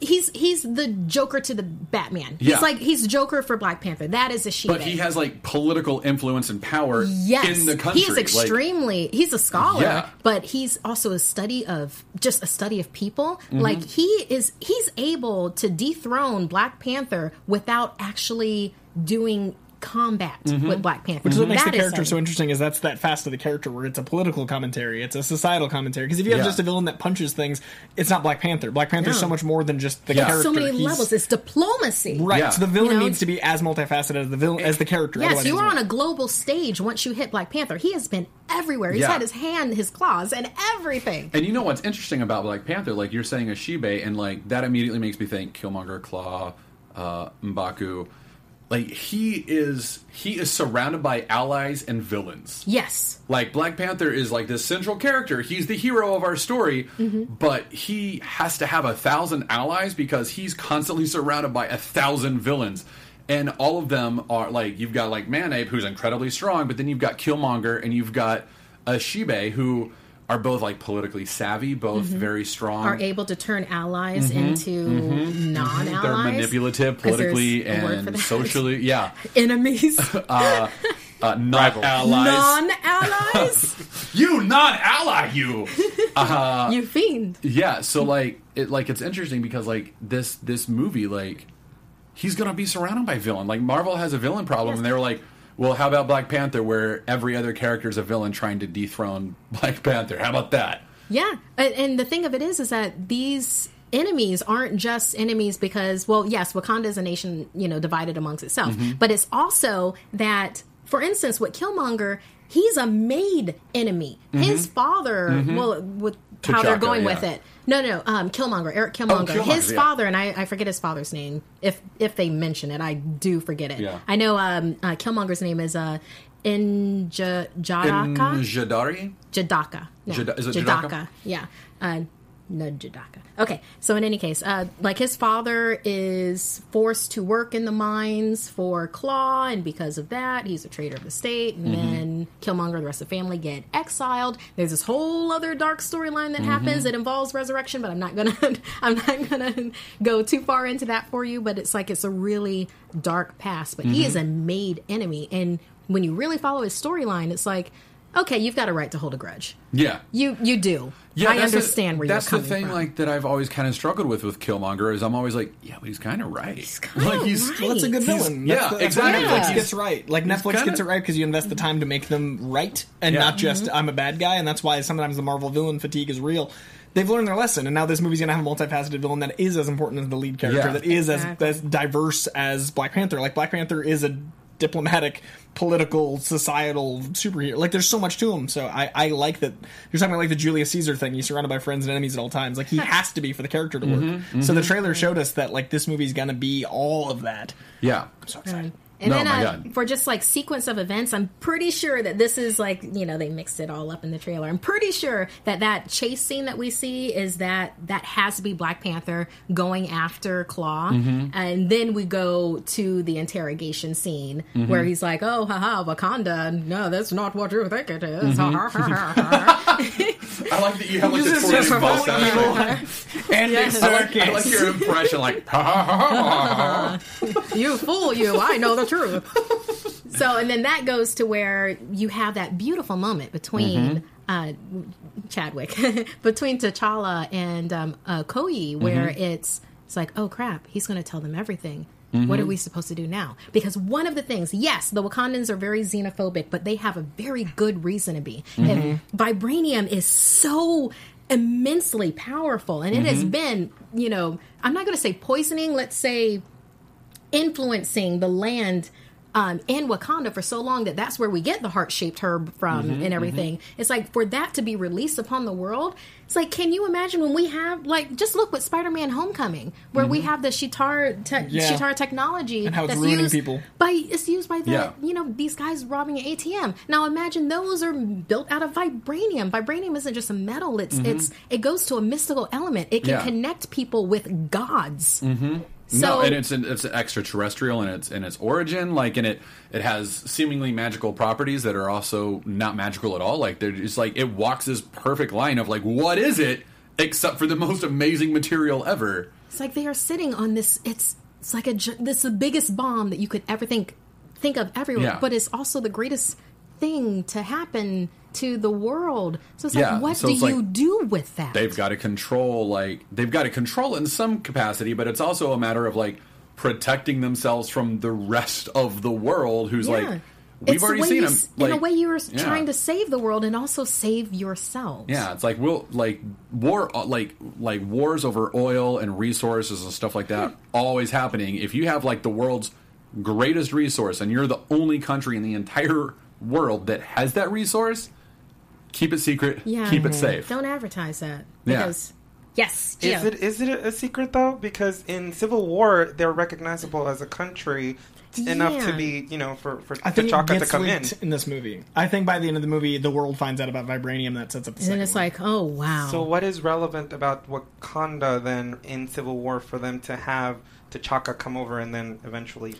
D: he's he's the Joker to the Batman.
B: Yeah.
D: He's like he's Joker for Black Panther. That is Achebe.
B: but he has like political influence and power
D: Yes,
B: in the country.
D: he is
B: Like,
D: extremely. he's a scholar,
B: Yeah.
D: but he's also a study of just a study of people.
B: Mm-hmm.
D: Like he is, he's able to dethrone Black Panther without actually doing combat
B: Mm-hmm.
D: with Black Panther.
E: Which is what makes the character so interesting is that's that fast of the character where it's a political commentary, it's a societal commentary. Because if you have
B: Yeah.
E: just a villain that punches things, it's not Black Panther. Black Panther's
D: No.
E: so much more than just the
B: Yeah.
E: character.
D: so many
E: He's-
D: levels. It's diplomacy.
E: Right.
B: Yeah.
E: So the villain
D: You know?
E: needs to be as multifaceted as the villain as the character.
D: Yes,
E: otherwise
D: you
E: it
D: are on a global stage once you hit Black Panther. He has been everywhere. He's
B: Yeah.
D: had his hand, his claws, and everything.
B: And you know what's interesting about Black Panther? Like you're saying Achebe, and like that immediately makes me think Killmonger, Claw, uh, Mbaku. Like he is he is surrounded by allies and villains.
D: Yes.
B: Like Black Panther is like this central character. He's the hero of our story,
D: Mm-hmm.
B: but he has to have a thousand allies because he's constantly surrounded by a thousand villains. And all of them are like you've got like Manape who's incredibly strong, but then you've got Killmonger and you've got Achebe who are both like politically savvy, both very strong.
D: Mm-hmm. Are able to turn allies into non-allies.
B: Mm-hmm. They're manipulative politically
D: a word for
B: and socially. Yeah, [laughs]
D: Enemies. [laughs]
B: uh, not allies.
D: non-allies. [laughs]
B: you non-ally. You. Uh,
D: you fiend.
B: Yeah, so like it like it's interesting because like this this movie like he's gonna be surrounded by villain. Like Marvel has a villain problem, and they were like, well, how about Black Panther, where every other character is a villain trying to dethrone [laughs] Black Panther? How about that?
D: Yeah, and, the thing of it is, is that these enemies aren't just enemies because, well, yes, Wakanda is a nation, you know, divided amongst itself,
B: Mm-hmm.
D: but it's also that, for instance, with Killmonger, he's a made enemy. His father, well, with how they're
B: Mm-hmm. T'Chaka,
D: going with it. No, no, um, Killmonger, Eric Killmonger.
B: Killmonger,
D: his
B: yeah.
D: father, and I, I forget his father's name. If if they mention it, I do forget it.
B: Yeah.
D: I know um, uh, Killmonger's name is uh, Inja
B: In
D: Jadaka.
B: Jadari?
D: Jadaka. No,
B: Jada- is it
D: Jadaka?
B: Jadaka?
D: Yeah. Uh, no, Jadaka. Okay, so in any case, uh, like his father is forced to work in the mines for Claw, and because of that, he's a traitor of the state. And
B: Mm-hmm.
D: then Killmonger and the rest of the family get exiled. There's this whole other dark storyline that happens.
B: Mm-hmm.
D: It involves resurrection, but I'm not gonna [laughs] I'm not gonna go too far into that for you. But it's like it's a really dark past. But he is
B: Mm-hmm.
D: a made enemy, and when you really follow his storyline, it's like. Okay, you've got a right to hold a grudge.
B: Yeah.
D: You you do.
B: Yeah,
D: I
B: that's the-
D: understand where
B: that's
D: you're coming
B: the thing,
D: from.
B: like that I've always kind of struggled with with Killmonger is I'm always like, yeah, but he's kind of right. He's [laughs]
D: kinda
B: like he's
D: right.
E: Well, that's a good
B: He's-
E: villain.
B: yeah,
E: that's the, that's
B: exactly.
D: Like,
E: Netflix
B: he's-
E: gets right. Like Netflix
B: kinda-
E: gets it right because you invest the time to make them right and
B: Yeah.
E: not just
D: Mm-hmm.
E: I'm a bad guy. And that's why sometimes the Marvel villain fatigue is real. They've learned their lesson, and now this movie's gonna have a multifaceted villain that is as important as the lead character,
B: Yeah.
E: that is
D: Exactly.
E: as as diverse as Black Panther. Like Black Panther is a diplomatic, political, societal superhero. Like there's so much to him. So I, I like that you're talking about like the Julius Caesar thing. He's surrounded by friends and enemies at all times. Like he [laughs] has to be for the character to work.
B: Mm-hmm,
E: So the trailer showed us that like this movie's gonna be all of that.
B: yeah.
E: I'm so excited.
D: And
B: No,
D: then
B: my
D: uh,
B: God.
D: for just like sequence of events, I'm pretty sure that this is like you know they mixed it all up in the trailer. I'm pretty sure that that chase scene that we see is that that has to be Black Panther going after Claw,
B: Mm-hmm.
D: and then we go to the interrogation scene
B: Mm-hmm.
D: where he's like, "Oh, haha, Wakanda, no, that's not what you think it is."
B: Mm-hmm.
D: Ha, ha, ha, ha. [laughs]
B: I like that you have like the
E: This is
B: Tornado
E: just
B: bust
E: full. And
D: Yes.
B: I like, I like your impression, like ha ha ha ha. [laughs]
D: you fool you. I know the truth. [laughs] So and then that goes to where you have that beautiful moment between uh, chadwick [laughs] between t'challa and um, uh, Koyi, where it's it's like oh crap he's going to tell them everything. What are we supposed to do now? Because one of the things, yes, the Wakandans are very xenophobic, but they have a very good reason to be. And vibranium is so immensely powerful, and it has been, you know, I'm not going to say poisoning. Let's say influencing the land um, in Wakanda for so long that that's where we get the heart shaped herb from
B: Mm-hmm,
D: and everything. It's like for that to be released upon the world. It's like, can you imagine when we have like just look with Spider Man Homecoming, where we have the Shitar te-
E: Mm-hmm. Yeah.
D: Shitar technology
E: And how it's
D: that's
E: ruining
D: used
E: people.
D: by it's used by the
B: Yeah.
D: you know these guys robbing an ATM. Now imagine those are built out of vibranium. Vibranium isn't just a metal; it's it's it goes to a mystical element. It can
B: Mm-hmm. Yeah.
D: connect people with gods. So
B: no, and it's an, it's an extraterrestrial in its in its origin, like, and it it has seemingly magical properties that are also not magical at all. Like, they're just like it walks this perfect line of like, what is it? Except for the most amazing material ever.
D: It's like they are sitting on this. It's it's like a this is the biggest bomb that you could ever think think of everywhere,
B: Yeah.
D: but it's also the greatest thing to happen to the world. So it's
B: Yeah,
D: like, what
B: so
D: do
B: it's
D: you
B: like
D: do with that?
B: They've got to control like they've got to control it in some capacity, but it's also a matter of like protecting themselves from the rest of the world. Who's like, we've
D: It's
B: already seen them. Like,
D: in a way, you're
B: yeah.
D: trying to save the world and also save yourselves.
B: Yeah, it's like we'll like war uh, like like wars over oil and resources and stuff like that always happening. If you have like the world's greatest resource and you're the only country in the entire world that has that resource, keep it secret,
D: Yeah.
B: keep it safe.
D: Don't advertise that
B: Yeah.
D: because Yes,
G: Is it is it a secret though? Because in Civil War, they're recognizable as a country enough to be, you know, for for
E: I think it
G: T'Chaka to come in.
E: in. this movie. I think by the end of the movie, the world finds out about vibranium that sets up the
D: and
E: second
D: it's
E: one.
D: like, oh wow.
G: So what is relevant about Wakanda then in Civil War for them to have T'Chaka come over and then eventually?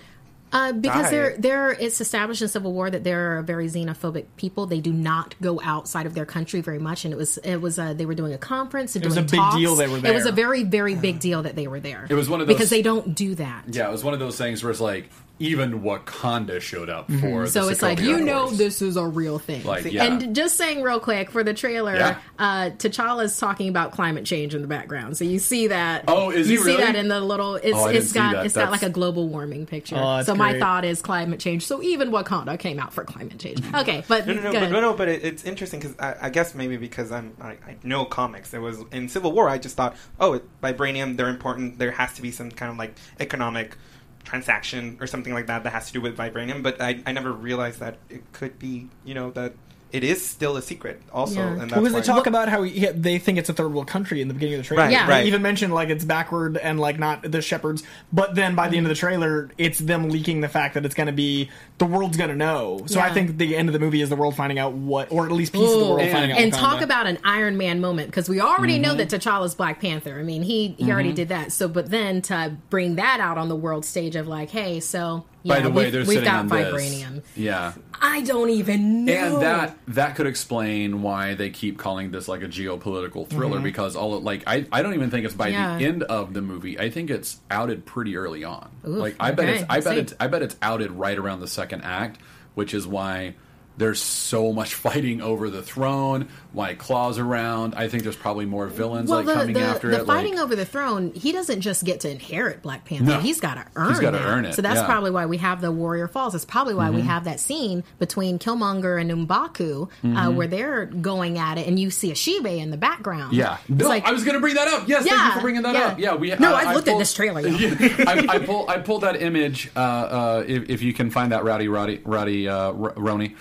D: Uh, because
G: die.
D: they're they're it's established in Civil War that they're a very xenophobic people. They do not go outside of their country very much, and it was it was uh, they were doing a conference. And
E: was
D: doing
E: a big deal they were there.
D: It was a very very big deal that they were there.
B: It was one of those-
D: because they don't do that.
B: Yeah, it was one of those things where it's like even Wakanda showed up for. the
D: Mm-hmm. So it's like
B: Sokovia
D: you know this is a real thing.
B: Like, yeah.
D: And just saying real quick for the trailer,
B: Yeah.
D: uh, T'Challa's talking about climate change in the background. So you see that.
B: Oh, is he
D: you see
B: really?
D: that in the little? It's
B: Oh, I didn't see
D: got
B: that.
D: it's got like a global warming picture.
E: Oh,
D: so my
E: great.
D: thought is climate change. So even Wakanda came out for climate change. [laughs] Okay, but
G: No, no, no,
D: go
G: but, no, no, but it, it's interesting because I, I guess maybe because I'm I, I know comics. It was in Civil War. I just thought, oh, it, vibranium. They're important. There has to be some kind of like economic transaction or something like that that has to do with vibranium. But I, I never realized that it could be, you know, that it is still a secret. Also,
D: Yeah.
G: and that's
E: because they
G: why-
E: talk about how he, they think it's a third world country in the beginning of the trailer.
G: Right,
D: Yeah.
E: They even mentioned like it's backward and like not the shepherds. But then by the end of the trailer, it's them leaking the fact that it's going to be the world's going to know. So I think the end of the movie is the world finding out what, or at least pieces of the world
D: Ooh.
E: finding out.
D: and talk about an Iron Man moment because we already know
B: Mm-hmm.
D: that T'Challa's Black Panther. I mean, he he already did that. So, but then to bring that out on the world stage of like, hey, so yeah,
B: By the way, they're sitting
D: got
B: on
D: vibranium.
B: this. Yeah,
D: I don't even know.
B: and that that could explain why they keep calling this like a geopolitical thriller mm-hmm. because all it, like I, I don't even think it's by
D: Yeah.
B: the end of the movie. I think it's outed pretty early on.
D: Oof,
B: like I bet it's I bet
D: same.
B: it's I bet it's outed right around the second act, which is why there's so much [laughs] fighting over the throne. Why Claw's around? I think there's probably more villains
D: well,
B: like
D: the,
B: coming
D: the,
B: after
D: the
B: it.
D: fighting
B: like,
D: over the throne, he doesn't just get to inherit Black Panther.
B: No.
D: He's got to earn.
B: He's gotta earn it,
D: So that's
B: yeah. Mm-hmm.
D: probably why we have the Warrior Falls. It's probably why we have that scene between Killmonger and M'Baku uh, where they're going at it, and you see a Shibe in the background.
B: Yeah, no,
D: like-
B: I was going to bring that up. Yes, thank
D: Yeah,
B: you for bringing that
D: yeah.
B: up. Yeah, we.
D: No,
B: uh,
D: I've
B: I
D: looked at this trailer. [laughs]
B: I, I pulled. I pulled that image. Uh, uh, if, if you can find that, Rowdy, Rowdy, Rowdy, uh, Roni,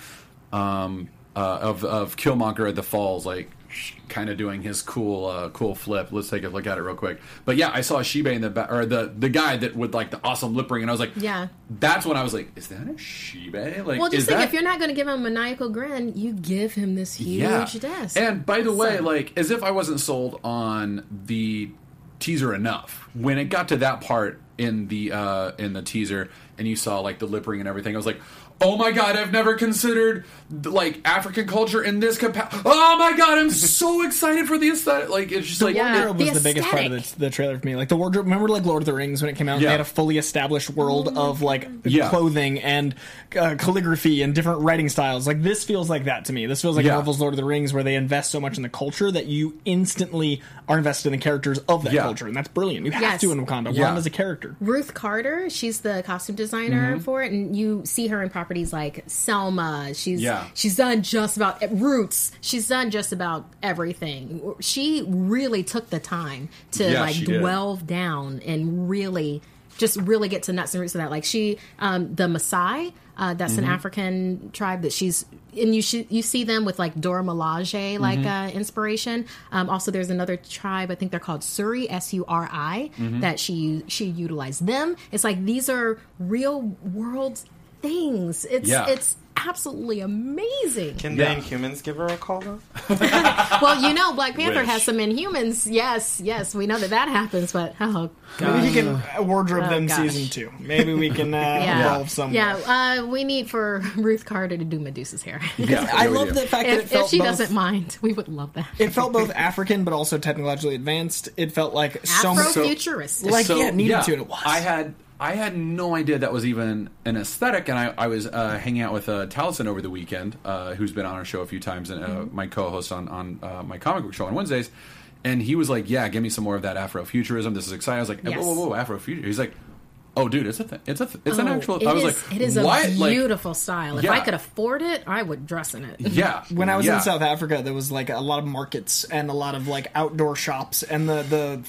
B: um, uh, of of Killmonger at the falls, like kind of doing his cool, uh, cool flip. Let's take a look at it real quick. But yeah, I saw Shibe in the back, or the the guy that with like the awesome lip ring, and I was like,
D: Yeah.
B: that's when I was like, is that a Shibe? Like,
D: Well, just think
B: that-
D: if you're not going to give him a maniacal grin, you give him this huge desk.
B: and by the way, like as if I wasn't sold on the teaser enough. When it got to that part in the uh in the teaser and you saw like the lip ring and everything, I was like, "Oh my god, I've never considered like African culture in this capacity. Oh my god, I'm so [laughs] excited for the aesthetic. Like it's just like
D: Yeah.
E: wardrobe was
D: the
E: the, biggest part of the, the trailer for me. Like the wardrobe. Remember, like Lord of the Rings when it came out,
B: Yeah.
E: they had a fully established world of like
B: Yeah.
E: clothing and uh, calligraphy and different writing styles. Like this feels like that to me. This feels like
B: Yeah.
E: Marvel's Lord of the Rings, where they invest so much in the culture that you instantly are invested in the characters of that
B: Yeah.
E: culture, and that's brilliant. You have
D: Yes.
E: to in Wakanda.
B: Yeah.
E: Wakanda's a character.
D: Ruth Carter, she's the costume designer
B: Mm-hmm.
D: for it, and you see her in properties like Selma. She's
B: Yeah.
D: she's done just about Roots. She's done just about everything. She really took the time to
B: Yeah,
D: like
B: she did.
D: delve down and really just really get to nuts and roots of that. Like she, um, the Maasai. Uh, that's
B: Mm-hmm.
D: an African tribe that she's and you sh- you see them with like Dora Milaje like
B: Mm-hmm.
D: uh, inspiration. Um, also, there's another tribe I think they're called Suri S U R I
B: Mm-hmm.
D: that she she utilized them. It's like these are real world things. It's
B: Yeah.
D: it's absolutely amazing.
G: Can
B: Yeah.
G: the Inhumans give her a call though? [laughs]
D: well, you know, Black Panther
B: Wish.
D: has some Inhumans. Yes, yes, we know that that happens. But oh god.
E: Maybe he can uh, wardrobe
D: Oh,
E: them
D: gosh.
E: season two. Maybe we can uh, [laughs]
D: Yeah,
E: evolve somewhere.
D: yeah. Uh, we need for [laughs] Ruth Carter to do Medusa's hair.
B: yeah,
E: I love the fact that it
D: if,
E: felt
D: if she
E: both,
D: doesn't mind, we would love that.
E: It felt both African but also technologically advanced. It felt like so much.
D: Afrofuturistic.
E: Like, yeah, it needed to, and it was.
B: I had I had no idea that was even an aesthetic, and I, I was uh, hanging out with uh, Taliesin over the weekend, uh, who's been on our show a few times, and uh,
D: Mm-hmm.
B: my co-host on on uh, my comic book show on Wednesdays, and he was like, "Yeah, give me some more of that Afrofuturism. This is exciting." I was like,
D: Yes.
B: "Whoa, whoa, whoa, Afrofuturism." He's like, "Oh, dude, it's a thing. It's a th- it's an
D: Oh,
B: actual."
D: it
B: I was
D: is-
B: like,
D: it is a
B: "What?" Like,
D: beautiful style. If
B: yeah.
D: I could afford it, I would dress in it.
B: yeah. [laughs]
E: when I was
B: yeah.
E: in South Africa, there was like a lot of markets and a lot of like outdoor shops, and the the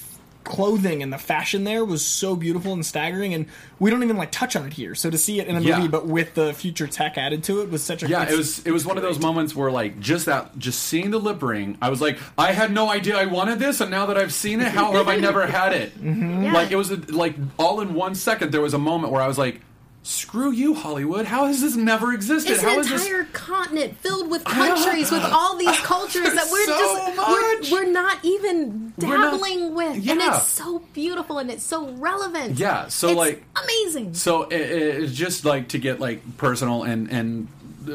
E: clothing and the fashion there was so beautiful and staggering, and we don't even like touch on it here. So to see it in a
B: Yeah.
E: movie, but with the future tech added to it, was such a
B: Yeah, it was it was one of those moments where like just that just seeing the lip ring, I was like, I had no idea I wanted this, and now that I've seen it, how have I never had it? [laughs] Mm-hmm.
D: Yeah.
B: Like it was a, like all in one second. There was a moment where I was like, screw you, Hollywood. How has this never existed?
D: It's
B: how
D: an
B: is this?
D: entire continent filled with [laughs] countries with all these cultures that we're [laughs]
B: So
D: just we're, we're not even
B: We're not-
D: dabbling with, and it's so beautiful and it's so relevant.
B: Yeah, so,
D: It's
B: like-
D: amazing.
B: So it, it's just like to get like personal and and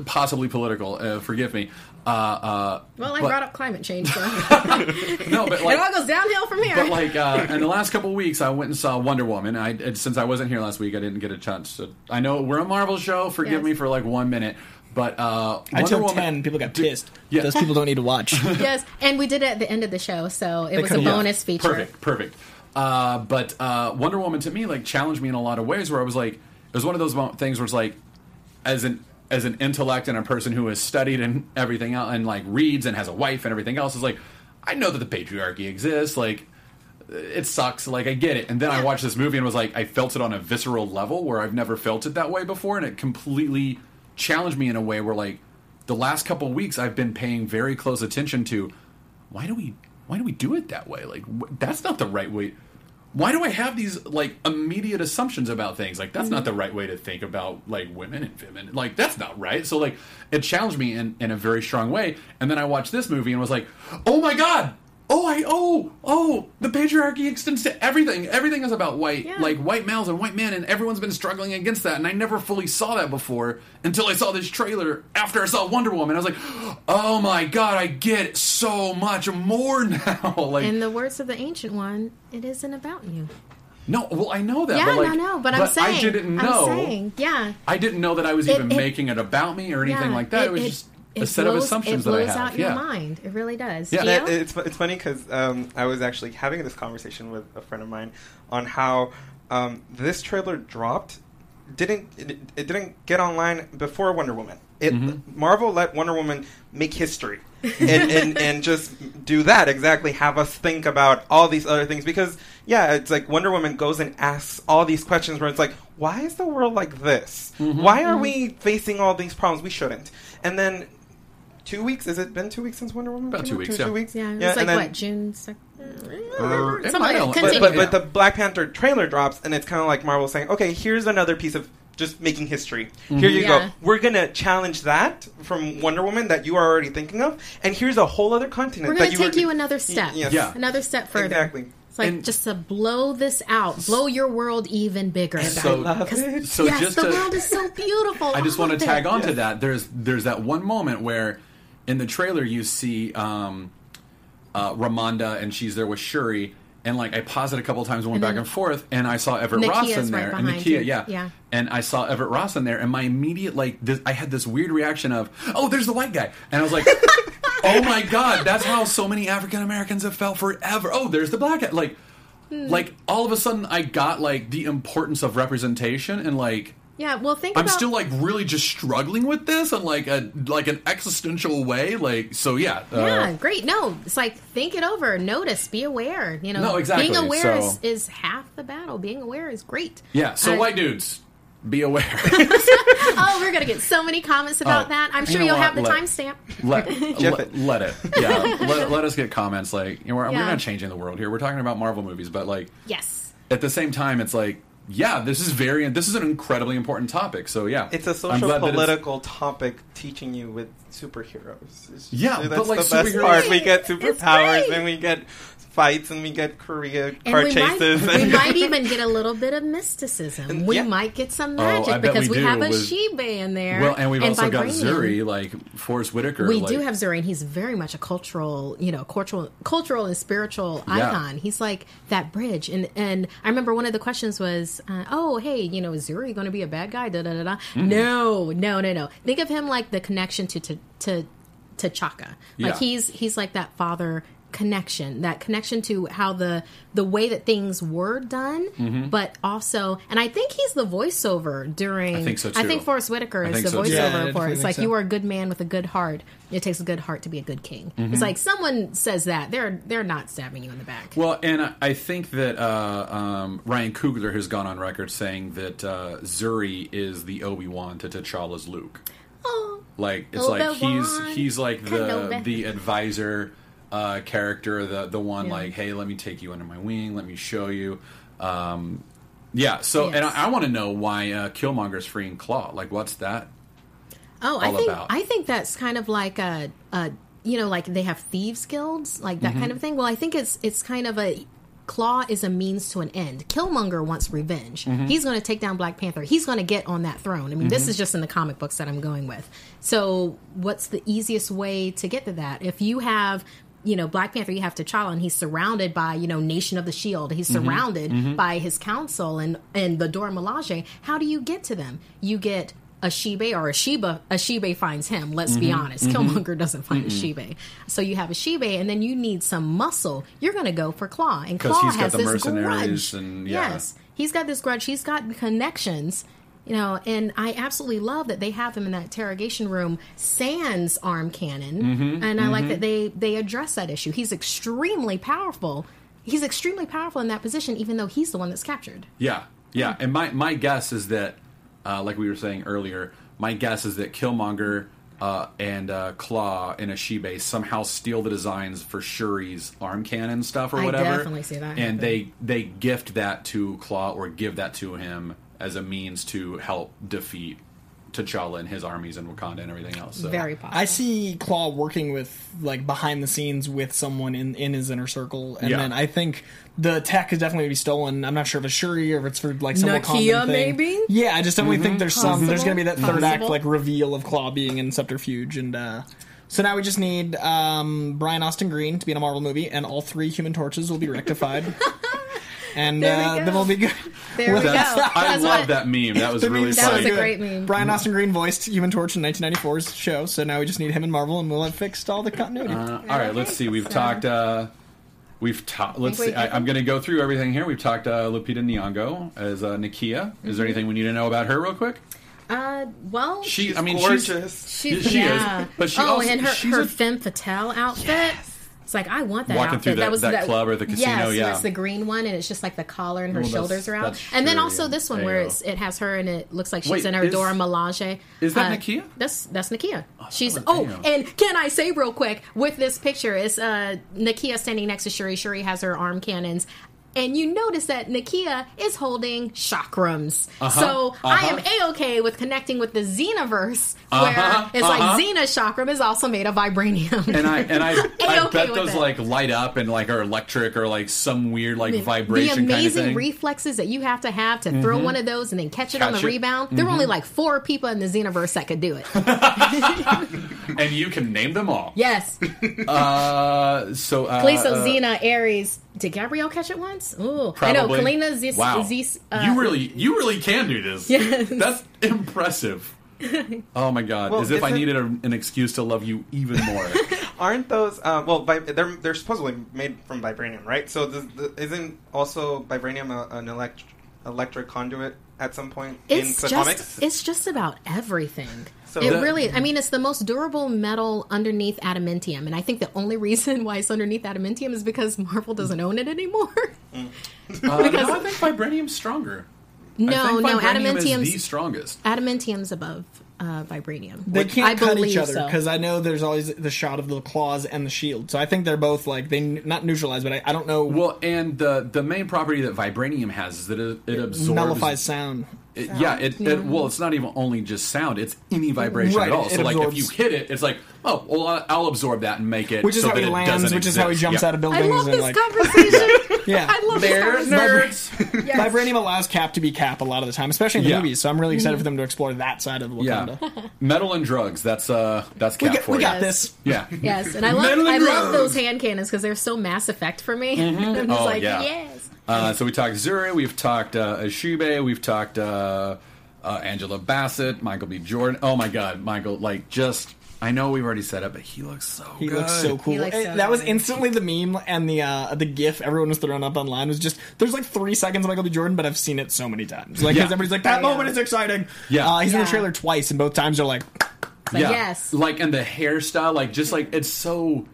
B: possibly political. Uh, forgive me. Uh, uh,
D: Well, I
B: but-
D: brought up climate change, so [laughs]
B: no, but like, it
D: all goes downhill from here.
B: But like uh, in the last couple of weeks, I went and saw Wonder Woman. I and since I wasn't here last week, I didn't get a chance. to... I know we're a Marvel show. Forgive
D: Yes.
B: me for like one minute, but uh, Wonder
E: Until
B: Woman-
E: ten, people got pissed.
B: Yeah.
E: Those people don't need to watch. [laughs]
D: yes, and we did it at the end of the show, so it was a
B: could've- yeah,
D: bonus feature.
B: Perfect, perfect. Uh, but uh, Wonder Woman to me like challenged me in a lot of ways. Where I was like, it was one of those mo- things where it's like, as an as an intellect and a person who has studied and everything else and like reads and has a wife and everything else is like, I know that the patriarchy exists. Like, it sucks. Like I get it. And then I watched this movie and was like, I felt it on a visceral level where I've never felt it that way before, and it completely challenged me in a way where like the last couple weeks I've been paying very close attention to why do we why do we do it that way? Like wh- that's not the right way. Why do I have these like immediate assumptions about things? Like that's not the right way to think about like women and women. Like that's not right. So like it challenged me in in a very strong way. And then I watched this movie and was like, oh my god. Oh, I oh oh the patriarchy extends to everything. Everything is about white,
D: Yeah.
B: like white males and white men, and everyone's been struggling against that. And I never fully saw that before until I saw this trailer after I saw Wonder Woman. I was like, oh my god, I get so much more [laughs] now. [laughs] like
D: In the words of the ancient one, it isn't about you.
B: no, well I know that.
D: Yeah,
B: but like,
D: no, no, but I'm saying,
B: I didn't know.
D: I'm saying, yeah.
B: I didn't know that I was
D: It-
B: even
D: it-
B: making it about me or anything
D: yeah,
B: like that. It, was just a
D: it
B: set of
D: blows-
B: assumptions
D: it
B: that I
D: blows
B: have.
D: out
B: yeah.
D: your mind. It really does.
B: Yeah.
D: You
G: That- it's it's funny because um, I was actually having this conversation with a friend of mine on how um, this trailer dropped. Didn't it, it didn't get online before Wonder Woman? It
B: Mm-hmm.
G: Marvel let Wonder Woman make history and, and [laughs] and just do that exactly. Have us think about all these other things because yeah, it's like Wonder Woman goes and asks all these questions where it's like, why is the world like this?
B: Mm-hmm.
G: Why are we facing all these problems? We shouldn't. And then two weeks. Has it been two weeks since Wonder Woman?
B: About
G: came
B: two
G: out?
B: weeks,
G: Two,
B: yeah.
G: two weeks.
D: yeah, it was like
G: then-
D: what June second.
B: Or- uh,
D: Something
B: might
D: like
B: have-
D: that.
G: But, but, but the Black Panther trailer drops, and it's kind of like Marvel saying, "Okay, here's another piece of just making history. Mm-hmm. Here you
D: Yeah.
G: go. We're gonna challenge that from Wonder Woman that you are already thinking of, and here's a whole other continent
D: We're going to
G: you
D: take
G: were-
D: you another step.
G: yes.
B: Yeah.
D: Another step further.
G: Exactly.
D: It's like
B: And-
D: just to blow this out, blow your world even bigger.
B: So,
G: love it.
B: so
D: yes,
B: just
D: the
B: to,
D: world is so beautiful.
B: I just want to tag
D: it.
B: on to that. There's there's that one moment where in the trailer you see um, uh, Ramonda and she's there with Shuri. And like I paused it a couple times and went
D: And
B: back and forth, and I saw Everett Ross
D: Nakia's
B: in
D: right
B: there, and
D: behind
B: Nakia, yeah,
D: Yeah.
B: and I saw Everett Ross in there, and my immediate like, this, I had this weird reaction of, oh, there's the white guy, and I was like, [laughs] oh my god, that's how so many African Americans have felt forever. Oh, there's the black guy, like,
D: Hmm.
B: like all of a sudden I got like the importance of representation, and like
D: Yeah, well, think
B: I'm
D: about
B: still like really just struggling with this in like a like an existential way. Like so, yeah, uh,
D: Yeah, great. No, it's like think it over, notice, be aware. You know,
B: No, exactly.
D: being aware
B: So-
D: is, is half the battle. Being aware is great.
B: yeah. So
D: Uh,
B: white dudes, be aware. [laughs] [laughs]
D: Oh, we're gonna get so many comments about
B: Oh,
D: that. I'm sure you'll have the
B: Let-
D: timestamp.
B: let, [laughs] let,
G: it.
B: let it. Yeah, let, let us get comments. Like you know, we're, we're not changing the world here. We're talking about Marvel movies, but like
D: Yes.
B: at the same time, it's like. Yeah, this is very. This is an incredibly important topic. So yeah,
G: It's a
B: I'm
G: social
B: glad that
G: political topic teaching you with superheroes. It's-
B: Yeah,
G: that's
B: but, like,
G: the best part. We get superpowers and we get fights and we get Korea
D: And
G: car
D: we
G: chases.
D: might, we might [laughs] even get a little bit of mysticism. We
G: Yeah.
D: might get some
B: Oh,
D: magic
B: bet
D: because
B: we
D: we, have a
B: with-
D: Sheba in there.
B: Well, and we've also got
D: vibranium.
B: Zuri, like Forest Whitaker.
D: We
B: like,
D: do have Zuri, and he's very much a cultural, you know, cultural, cultural and spiritual
B: Yeah.
D: icon. He's like that bridge. And and I remember one of the questions was, uh, "Oh, hey, you know, is Zuri going to be a bad guy?" Da da da da.
B: Mm-hmm.
D: No, no, no, no. Think of him like the connection to to to T'Chaka. Like
B: Yeah.
D: he's he's like that father connection, that connection to how the the way that things were done,
B: Mm-hmm.
D: but also, and I think he's the voiceover during.
B: I think so,
D: I think Forest Whitaker
B: I
D: is the
B: so,
D: voiceover
E: Yeah,
D: for it. It's like
E: so.
D: you are a good man with a good heart. It takes a good heart to be a good king.
B: Mm-hmm.
D: It's like someone says that they're they're not stabbing you in the back.
B: Well, and I- I think that uh, um, Ryan Coogler has gone on record saying that uh, Zuri is the Obi Wan to T'Challa's Luke.
D: oh,
B: Like it's like he's he's like the
D: Kenobi.
B: the advisor uh, character, the the one
D: Yeah.
B: like, hey, let me take you under my wing, let me show you. Um, yeah. So, and I, I want to know why uh, Killmonger's freeing Claw. Like, what's that?
D: Oh, I think
B: about?
D: I think that's kind of like a, a you know, like they have thieves guilds, like
B: Mm-hmm.
D: that kind of thing. Well, I think it's it's kind of a Claw is a means to an end. Killmonger wants revenge.
B: Mm-hmm.
D: He's going to take down Black Panther. He's going to get on that throne. I mean, this is just in the comic books that I'm going with. So, what's the easiest way to get to that? If you have you know, Black Panther, you have T'Challa, and he's surrounded by, you know, Nation of the Shield. He's
B: Mm-hmm.
D: surrounded by his council and, and the Dora Milaje. How do you get to them? You get a Shibe or a Shiba. A Shibe finds him, let's be
B: Mm-hmm.
D: honest. Killmonger doesn't find a Shibe. So you have a Shibe, and then you need some muscle. You're going to go for Claw. and Claw
B: the
D: this
B: mercenaries
D: grudge.
B: and- yeah.
D: Yes. He's got this grudge. He's got connections. You know, and I absolutely love that they have him in that interrogation room, sans arm cannon,
B: Mm-hmm,
D: and I like that they they address that issue. He's extremely powerful. He's extremely powerful in that position, even though he's the one that's captured.
B: Yeah, yeah. And my my guess is that, uh, like we were saying earlier, my guess is that Killmonger uh, and uh, Claw and Achebe somehow steal the designs for Shuri's arm cannon stuff or whatever.
D: I definitely see that
B: And
D: happen.
B: they they gift that to Claw or give that to him as a means to help defeat T'Challa and his armies in Wakanda and everything else. So.
D: Very possible.
E: I see Claw working with like behind the scenes with someone in in his inner circle, and
B: Yeah.
E: then I think the tech is definitely gonna be stolen. I'm not sure if it's Shuri or if it's for like some
D: Nakia,
E: Wakandan thing.
D: maybe?
E: Yeah, I just definitely think there's some. There's gonna be that third act like reveal of Claw being in Subterfuge, and uh, so now we just need um, Brian Austin Green to be in a Marvel movie, and all three Human Torches will be rectified. [laughs] And
D: There we
E: uh, then we'll be good. [laughs]
D: there we go.
B: I
D: That's
B: love
D: what-
B: that meme. That was really
D: That
B: funny.
D: was a great meme.
E: Brian Austin Green voiced Human Torch in 1994's show, so now we just need him in Marvel, and we'll have fixed all the continuity.
B: Uh, all right, let's see. We've
D: so-
B: talked. Uh, we've talked. Let's see. I, I'm going to go through everything here. We've talked uh, Lupita Nyong'o as uh, Nakia. Is there anything we need to know about her, real quick?
D: Uh, well,
B: She. I mean,
G: gorgeous.
B: she's.
D: She's,
B: she
D: yeah.
B: is, but she
D: oh,
B: also,
D: and her her
B: a-
D: femme fatale outfit. It's like I want that
B: Walking
D: outfit.
B: through that-
D: was
B: that club or the casino,
D: Yes,
B: yeah.
D: it's the green one, and it's just like the collar and her
B: Well,
D: shoulders are out. And then also this one
B: There
D: where it's, it has her and it looks like she's
B: Wait,
D: in her
B: is-
D: Dora Milaje.
B: is that
D: Uh,
B: Nakia?
D: That's that's Nakia. she's oh,
B: damn.
D: and can I say real quick with this picture is uh Nakia standing next to Shuri. Shuri has her arm cannons. And you notice that Nakia is holding chakrams. So I am
B: uh-huh.
D: a-okay with connecting with the Xenoverse,
B: Uh-huh,
D: where it's
B: uh-huh.
D: like Xena chakram is also made of vibranium.
B: And I and I, [laughs] I bet those
D: it.
B: like light up and like are electric or like some weird like
D: the
B: vibration
D: amazing
B: kind of thing. Mm-hmm.
D: reflexes that you have to have to throw one of those and then catch it on the
B: it.
D: rebound. There were only like four people in the Xenoverse that could do it. [laughs]
B: and you can name them all.
D: yes.
B: Uh, so uh,
D: Callisto,
B: uh,
D: Xena, Ares. Did Gabrielle catch it once? Ooh. I know.
B: Probably.
D: Kalina, Zis,
B: wow.
D: Zis, uh,
B: you really, you really can do this.
D: Yes.
B: That's impressive. [laughs] Oh my god!
G: Well,
B: As if I needed a, an excuse to love you even more. [laughs]
G: Aren't those uh, well? Vi- they're they're supposedly made from vibranium, right? So the, the, isn't also vibranium a, an elect- electric conduit at some point
D: It's
G: in the
D: just
G: comics?
D: it's just about everything.
G: So-
D: it
G: The-
D: really, I mean, it's the most durable metal underneath adamantium, and I think the only reason why it's underneath adamantium is because Marvel doesn't own it anymore.
B: Uh, [laughs] no, I think vibranium's stronger.
D: no, no,
B: vibranium is
D: adamantium's
B: the strongest.
D: adamantium's above uh, vibranium.
E: They can't
D: I
E: cut each
D: believe
E: other
D: so.
E: because I know there's always the shot of the claws and the shield. So I think they're both like they n- not neutralize, but I, I don't know.
B: Well, and the the main property that vibranium has is that it, it absorbs
E: nullifies sound.
B: It, yeah, it, it well, it's not even only just sound; it's any vibration
E: Right,
B: at all.
E: it
B: So, like, if you hit it, it's like, oh, well, I- I'll absorb that and make it.
E: Which is
B: so
E: how
B: that
E: he
B: it
E: lands.
B: doesn't
E: Which is how he jumps
B: Yeah.
E: out of buildings.
D: I
E: buildings
D: love
E: and
D: this
E: like
D: conversation. [laughs]
E: yeah.
D: I love
B: They're
D: this
B: nerds.
D: Yes.
E: Vibranium allows Cap to be Cap a lot of the time, especially in the
B: Yeah.
E: movies. So I'm really excited for them to explore that side of Wakanda.
B: Yeah, [laughs] metal and drugs. That's uh, that's
E: We
B: cap
E: got,
B: for
E: we
B: you.
E: got this.
B: Yeah,
D: Yes, and I love
B: Metal
D: I
B: and
D: love
B: drugs.
D: those hand cannons because they're so Mass Effect for me. [laughs] I'm just
B: Oh,
D: like,
B: yeah.
D: yes.
B: Uh, so we talked Zuri, we've talked uh, Achebe, we've talked uh, uh, Angela Bassett, Michael B. Jordan. Oh my God, Michael! Like just I know we've already said it, but he looks so
E: He
B: good.
E: looks so cool.
D: Looks so
E: that was
D: good.
E: instantly the meme and the uh, the GIF everyone was throwing up online was just there's like three seconds of Michael B. Jordan, but I've seen it so many times. Like
B: Yeah.
E: because everybody's like that
D: Yeah.
E: moment is exciting.
B: Yeah.
E: uh, he's in the
D: Yeah.
E: trailer twice, and both times they're like
D: But yes.
B: Like and the hairstyle, like just like it's so.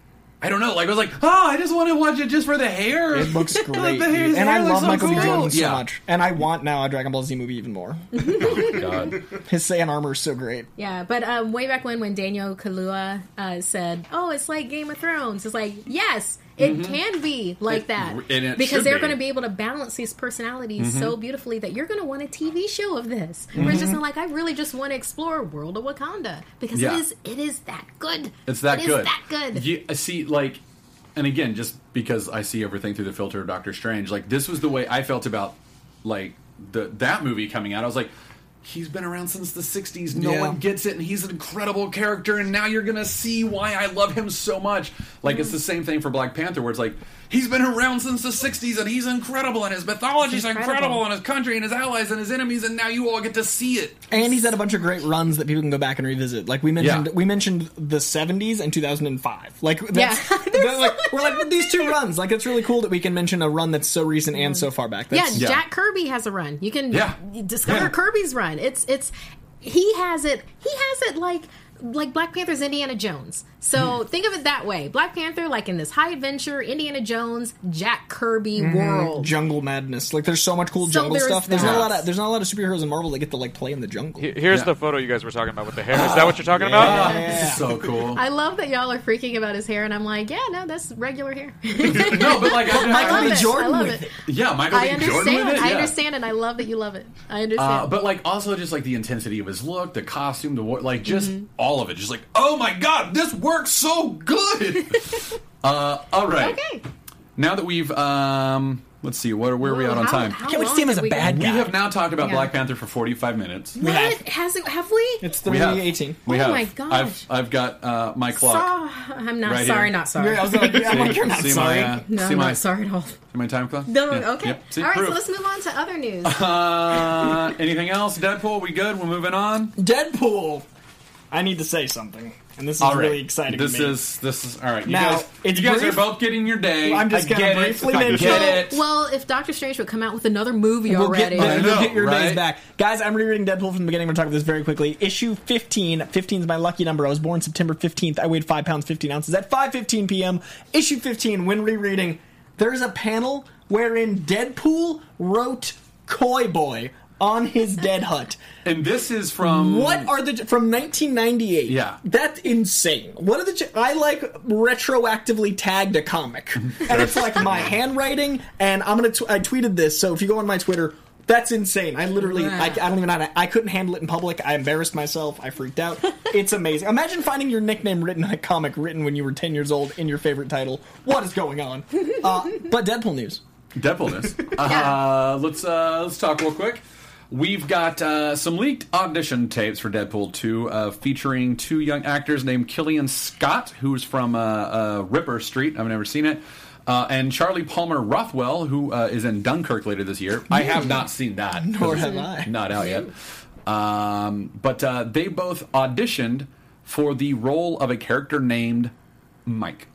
B: I don't know. Like I was like, oh, I just want to watch it just for the hair.
E: it looks [laughs] great,
B: the hair-
E: and I love
B: so
E: Michael B.
B: cool.
E: Jordan so
B: Yeah.
E: much, and I want now a Dragon Ball Z movie even more. [laughs]
B: God.
E: His Saiyan armor is so great.
D: Yeah, but um, way back when, when Daniel Kaluuya uh, said, "Oh, it's like Game of Thrones," it's like, yes, it can be like that
B: Mm-hmm. it
D: because they're
B: be.
D: going to be able to balance these personalities so beautifully that you're going to want a TV show of this. Where
B: Mm-hmm.
D: it's just like I really just want to explore World of Wakanda because
B: Yeah.
D: it is it is that good.
B: It's that
D: It
B: good.
D: that good.
B: You, I see, like, and again, just because I see everything through the filter of Doctor Strange, like this was the way I felt about like the that movie coming out. I was like, he's been around since the '60s. No
E: Yeah.
B: one gets it, and he's an incredible character. And now you're gonna see why I love him so much. Like it's the mm. same thing for Black Panther, where it's like he's been around since the '60s, and he's incredible, and his mythology's
D: Incredible.
B: incredible, and his country, and his allies, and his enemies, and now you all get to see it.
E: And he's had a bunch of great runs that people can go back and revisit. Like we mentioned,
B: Yeah.
E: we mentioned the '70s and 2005. Like that's,
D: Yeah. [laughs]
E: they're like, we're like these two runs. Like it's really cool that we can mention a run that's so recent and so far back.
D: Yeah,
E: That's,
B: Yeah.
D: Jack Kirby has a run. You can
B: Yeah.
D: discover
B: Yeah.
D: Kirby's run. It's it's he has it. He has it like like Black Panther's Indiana Jones. So think of it that way. Black Panther, like in this high adventure, Indiana Jones, Jack Kirby
B: Mm-hmm.
D: world.
E: jungle madness. Like there's so much cool
D: So
E: jungle
D: there's
E: stuff. There's not a lot of there's not a lot of superheroes in Marvel that get to like play in the jungle.
F: Here's
B: Yeah.
F: the photo you guys were talking about with the hair. Is that what you're talking about?
B: This is so cool.
D: I love that y'all are freaking about his hair, and I'm like, yeah, no, that's regular hair. [laughs]
B: no, but like I,
D: I
E: Michael
D: love
E: B.
D: it.
E: Jordan
D: I love
E: with
D: it. [laughs]
B: yeah, Michael
D: I
B: B. Jordan
D: understand.
B: with it.
D: I understand, and I love that you love it. I understand.
B: Uh, but like also just like the intensity of his look, the costume, the war, like just
D: Mm-hmm.
B: all of it. Just like, oh my god, this works so good. [laughs] uh, all right.
D: okay.
B: Now that we've um, let's see, where where are we
D: Whoa,
B: at on
D: how-
B: time?
D: how
E: Can't wait to see him as a bad
D: gone?
B: we
E: guy.
B: have now talked about
D: Yeah.
B: Black Panther for forty five minutes.
D: What
E: have.
D: has it? Have we?
E: It's
B: We have
E: 318.
B: We
D: Oh
B: have.
D: my gosh.
B: I've I've got uh, my clock.
D: Saw- I'm not
B: Right
D: sorry,
B: here.
D: not sorry.
E: Yeah, I was like, yeah, I'm like, you're not
B: see
E: sorry.
B: My, uh,
D: no,
B: see
D: I'm
B: my
D: not sorry at all.
B: see my time clock.
D: No,
B: Yeah.
D: okay.
B: Yep. See,
D: all right,
B: proof.
D: so let's move on to other news.
B: Uh, anything else? Deadpool, we good? We're moving on.
E: Deadpool. I need to say something, and this is
B: All right.
E: really exciting.
B: This
E: to me.
B: is this is all right. You
E: Now,
B: guys,
E: it's
B: you guys
E: brief.
B: are both getting your day.
E: I'm just gonna briefly
B: I
E: mention-
B: get it.
D: well, if Doctor Strange would come out with another movie
E: We'll get,
D: already,
B: I
E: you'll
B: know,
E: get your
B: right?
E: days back. Guys, I'm rereading Deadpool from the beginning. We're talking about this very quickly. Issue 15. 15 is my lucky number. I was born September 15th. I weighed 5 pounds 15 ounces at 5.15 p.m. Issue 15, when rereading, there's a panel wherein Deadpool wrote Coy Boy on his dead hut.
B: And this is from
E: What are the from 1998?
B: Yeah.
E: that's insane. What are the? I like retroactively tagged a comic, [laughs] and it's like my handwriting. And I'm gonna. T- I tweeted this, so if you go on my Twitter, that's insane. I literally, I, I don't even know. I couldn't handle it in public. I embarrassed myself. I freaked out. [laughs] It's amazing. Imagine finding your nickname written in a comic written when you were 10 years old in your favorite title. What is going on? [laughs] Uh, but Deadpool news.
B: Deadpoolness. uh, let's uh, let's talk real quick. We've got uh, some leaked audition tapes for Deadpool 2 uh, featuring two young actors named Killian Scott, who's from uh, uh, Ripper Street. I've never seen it. Uh, and Charley Palmer Rothwell, who uh, is in Dunkirk later this year. I have not seen that. [laughs]
E: Nor have I.
B: Not out yet. Um, but uh, they both auditioned for the role of a character named Mike.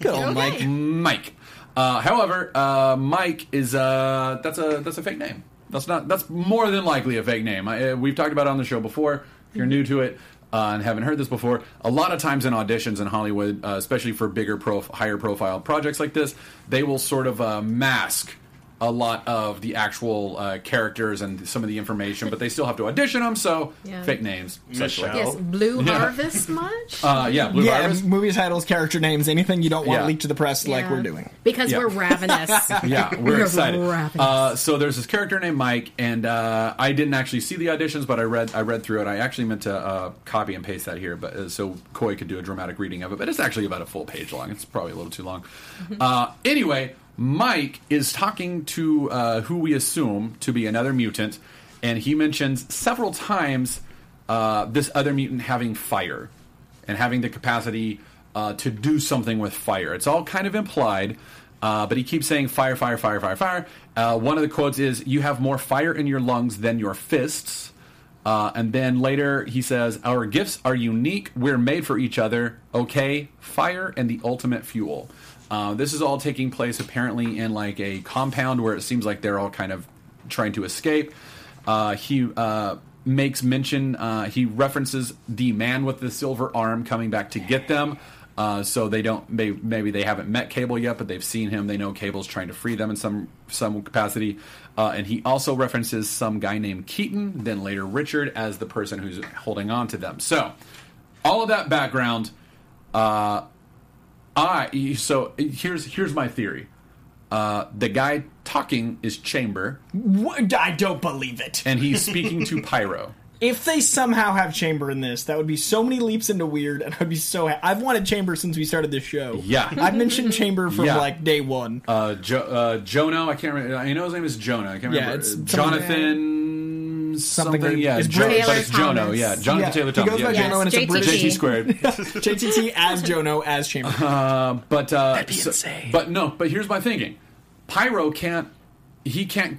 E: Good old. Mike.
B: Mike. Uh, however, uh, Mike is uh, that's a that's a fake name. That's not that's more than likely a fake name. I, uh, we've talked about it on the show before. If you're new to it uh, and haven't heard this before, a lot of times in auditions in Hollywood, uh, especially for bigger, prof- higher profile projects like this, they will sort of uh, mask a lot of the actual uh, characters and some of the information, but they still have to audition them. So
D: Yeah.
B: fake names. such like-
D: yes, Blue
B: Yeah.
D: Harvest [laughs] much?
B: Uh, yeah, Blue
E: yeah,
B: Harvest.
E: movie titles, character names, anything you don't want
B: Yeah.
E: leaked to the press, like we're doing.
D: because [laughs]
B: Yeah.
D: we're ravenous. [laughs]
B: yeah, we're
D: We're
B: excited. Uh, so there's this character named Mike, and uh, I didn't actually see the auditions, but I read I read through it. I actually meant to uh, copy and paste that here, but uh, so Coy could do a dramatic reading of it. But it's actually about a full page long. It's probably a little too long. Uh, anyway, Mike is talking to uh, who we assume to be another mutant, and he mentions several times uh, this other mutant having fire and having the capacity uh, to do something with fire. It's all kind of implied, uh, but he keeps saying fire, fire, fire, fire, fire. Uh, one of the quotes is, "You have more fire in your lungs than your fists." Uh, and then later he says, Our gifts are unique. We're made for each other. Okay, fire and the ultimate fuel. Uh, this is all taking place apparently in like a compound where it seems like they're all kind of trying to escape. Uh, he uh, makes mention, uh, he references the man with the silver arm coming back to get them. Uh, so they don't maybe, maybe they haven't met Cable yet, but they've seen him. They know Cable's trying to free them in some some capacity. And he also references some guy named Keaton, then later Richard, as the person who's holding on to them. So all of that background. Uh, I so here's here's my theory. Uh, the guy talking is Chamber,
E: What? I don't believe it.
B: and he's [laughs] speaking to Pyro.
E: If they somehow have Chamber in this, that would be so many leaps into weird, and I'd be so. Ha- I've wanted Chamber since we started this show.
B: Yeah.
E: I've mentioned Chamber from
B: Yeah.
E: like day one.
B: Uh, jo- uh, Jono, I can't remember. I know his name is Jonah. I can't
E: Yeah,
B: remember.
E: it's
B: Uh,
E: something-
B: Jonathan something.
E: Something-
B: yeah,
E: it's
B: Jo-
E: Taylor
B: but it's Jono. Yeah, Jonathan
E: Yeah,
B: Taylor
E: he
B: Thomas.
E: goes by
B: yeah,
E: Jono, and it's a
D: JTT.
E: British
B: JT squared. [laughs]
E: JTT as Jono as Chamber.
B: but uh,
E: be
B: so-
E: insane.
B: But no, but here's my thinking: Pyro can't. He can't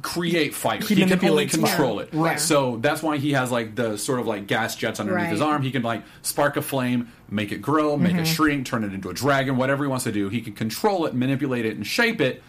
B: create fire.
E: He
B: He, can only
E: manipulates fire.
B: control it.
E: Right.
B: So that's why he has like the sort of like gas jets underneath his
D: Right.
B: arm. He can like spark a flame, make it grow, make
E: Mm-hmm.
B: it shrink, turn it into a dragon, whatever he wants to do. He can control it, manipulate it, and shape it.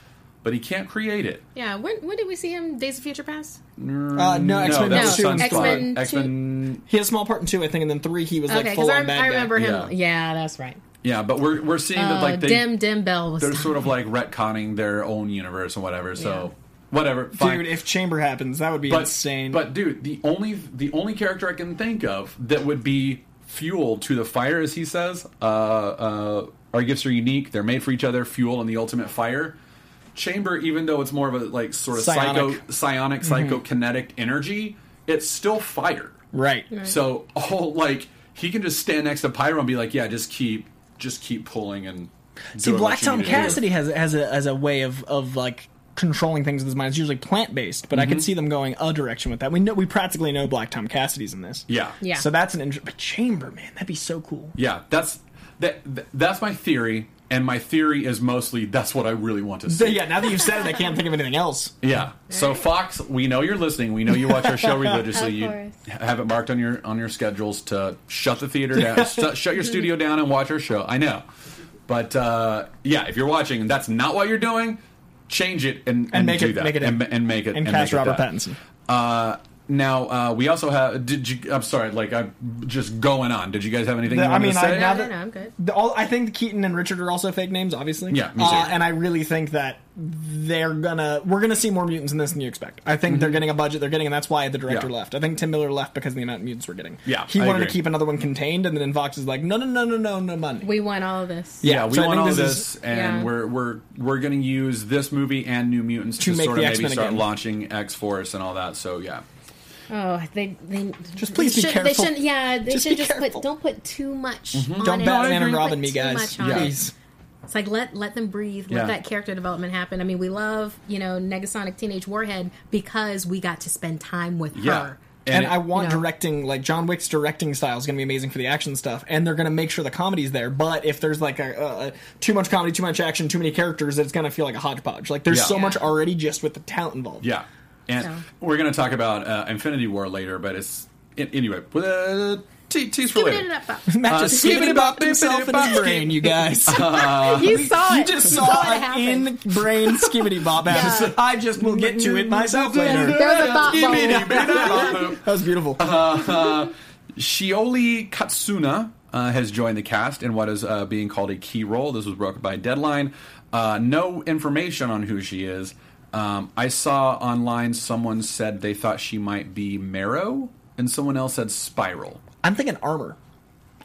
B: But he can't create it.
D: Yeah, when, when did we see him? Days of Future Past?
E: Uh, no, X Men
B: no,
D: No,
B: that's
E: two and
D: X-Men two-
B: X-Men.
E: He had a small part in two, I think, and then three he was like
D: okay,
E: full
D: because
E: on
D: I,
E: bad
D: I remember
E: guy.
D: him.
B: Yeah.
D: Yeah. that's right.
B: Yeah, but we're we're seeing that
D: Oh,
B: like they
D: Dim Dim Bell was.
B: they're sort of like retconning their own universe and whatever. So whatever, fine.
E: Dude, if Chamber happens, that would be
B: but
E: insane.
B: But dude, the only the only character I can think of that would be fuel to the fire, as he says, uh, uh, our gifts are unique. They're made for each other. Fuel and the ultimate fire. Chamber, even though it's more of a like sort of
E: Psionic.
B: psycho psionic psychokinetic energy, it's still fire.
E: right.
B: So all like he can just stand next to Pyro and be like, yeah, just keep just keep pulling and.
E: See,
B: doing
E: Black
B: what you
E: Tom
B: need to do."
E: Cassidy has has a has a way of of like controlling things with his mind. It's usually plant based, but I
B: Mm-hmm.
E: can see them going a direction with that. We know we practically know Black Tom Cassidy's in this.
B: Yeah,
D: Yeah.
E: So that's an interesting. But Chamber, man, that'd be so cool.
B: Yeah, that's that. th- That's my theory, and my theory is mostly that's what I really want to
E: So,
B: see.
E: yeah, now that you've said it, I can't think of anything else. [laughs]
B: Yeah. So Fox, we know you're listening. We know you watch our show [laughs] religiously.
D: Of
B: you have it marked on your on your schedules to shut the theater down, [laughs] shut, shut your studio down, and watch our show. I know, but uh, yeah, if you're watching and that's not what you're doing, change it and, and,
E: make
B: do
E: it-
B: that
E: make it
B: and, and make it
E: And
B: and
E: cast
B: make it
E: Robert
B: that.
E: Pattinson.
B: Uh, now uh, we also have. Did you? I'm sorry. Like I'm just going on. Did you guys have anything?
E: The-
B: you
E: I mean,
B: to
E: I-
B: say?
E: now
D: no,
E: that-
D: no, I'm good.
E: The, all, I think Keaton and Richard are also fake names, obviously.
B: Yeah, me too.
E: Uh, and I really think that they're gonna we're gonna see more mutants in this than you expect. I think they're getting a budget. They're getting, and that's why the director
B: Mm-hmm. Yeah.
E: left. I think Tim Miller left because of the amount of mutants we're getting.
B: Yeah,
E: he
B: I
E: wanted
B: agree.
E: to keep another one contained, and then Fox is like, no, no, no, no, no, no money.
D: We want all of this.
B: Yeah, we
E: so
B: want all
E: this
B: this,
E: is-
B: and
D: Yeah.
B: we're we're we're going to use this movie and New Mutants
E: To
B: to,
E: make
B: sort of maybe
E: X-Men
B: start
E: again.
B: launching X Force and all that. So yeah,
D: Oh, they they
E: Just please
D: they
E: be
D: should,
E: careful.
D: They shouldn't. yeah, they
E: Just
D: should
E: be
D: just
E: careful.
D: put don't put too much. Mm-hmm. On
E: Don't
D: it.
E: Batman and
D: Don't
E: Robin me, guys.
D: much it.
E: Please.
D: It's like let let them breathe. Let
B: Yeah.
D: that character development happen. I mean, we love you know Negasonic Teenage Warhead because we got to spend time with
B: yeah,
D: her.
E: And,
B: it-
E: I want
D: you know.
E: directing, like John Wick's directing style is going to be amazing for the action stuff, and they're going to make sure the comedy's there. But if there's like a, a, a too much comedy, too much action, too many characters, it's going to feel like a hodgepodge. Like there's
B: Yeah.
E: so
B: Yeah.
E: much already just with the talent involved.
B: yeah, and
D: So.
B: we're going to talk about uh, Infinity War later, but it's it, anyway. Uh, te- tease for
D: Give
B: later.
D: it up. [laughs]
E: Matt
B: Uh,
E: just
B: skibbity
E: skibbity
B: bop,
E: himself in
B: bippity
E: his
B: bop.
E: brain, you guys. [laughs] [laughs]
D: you saw it.
E: you just
D: You
E: saw
D: it
E: an in brain skibbity bop happen. I just will get to it myself later.
D: There's a thought
B: Skibbity bop.
E: That was beautiful.
B: Shioli Kutsuna uh, has joined the cast in what is uh, being called a key role. This was broken by Deadline. Uh, no information on who she is. Um, I saw online someone said they thought she might be Marrow, and someone else said Spiral.
E: I'm thinking armor.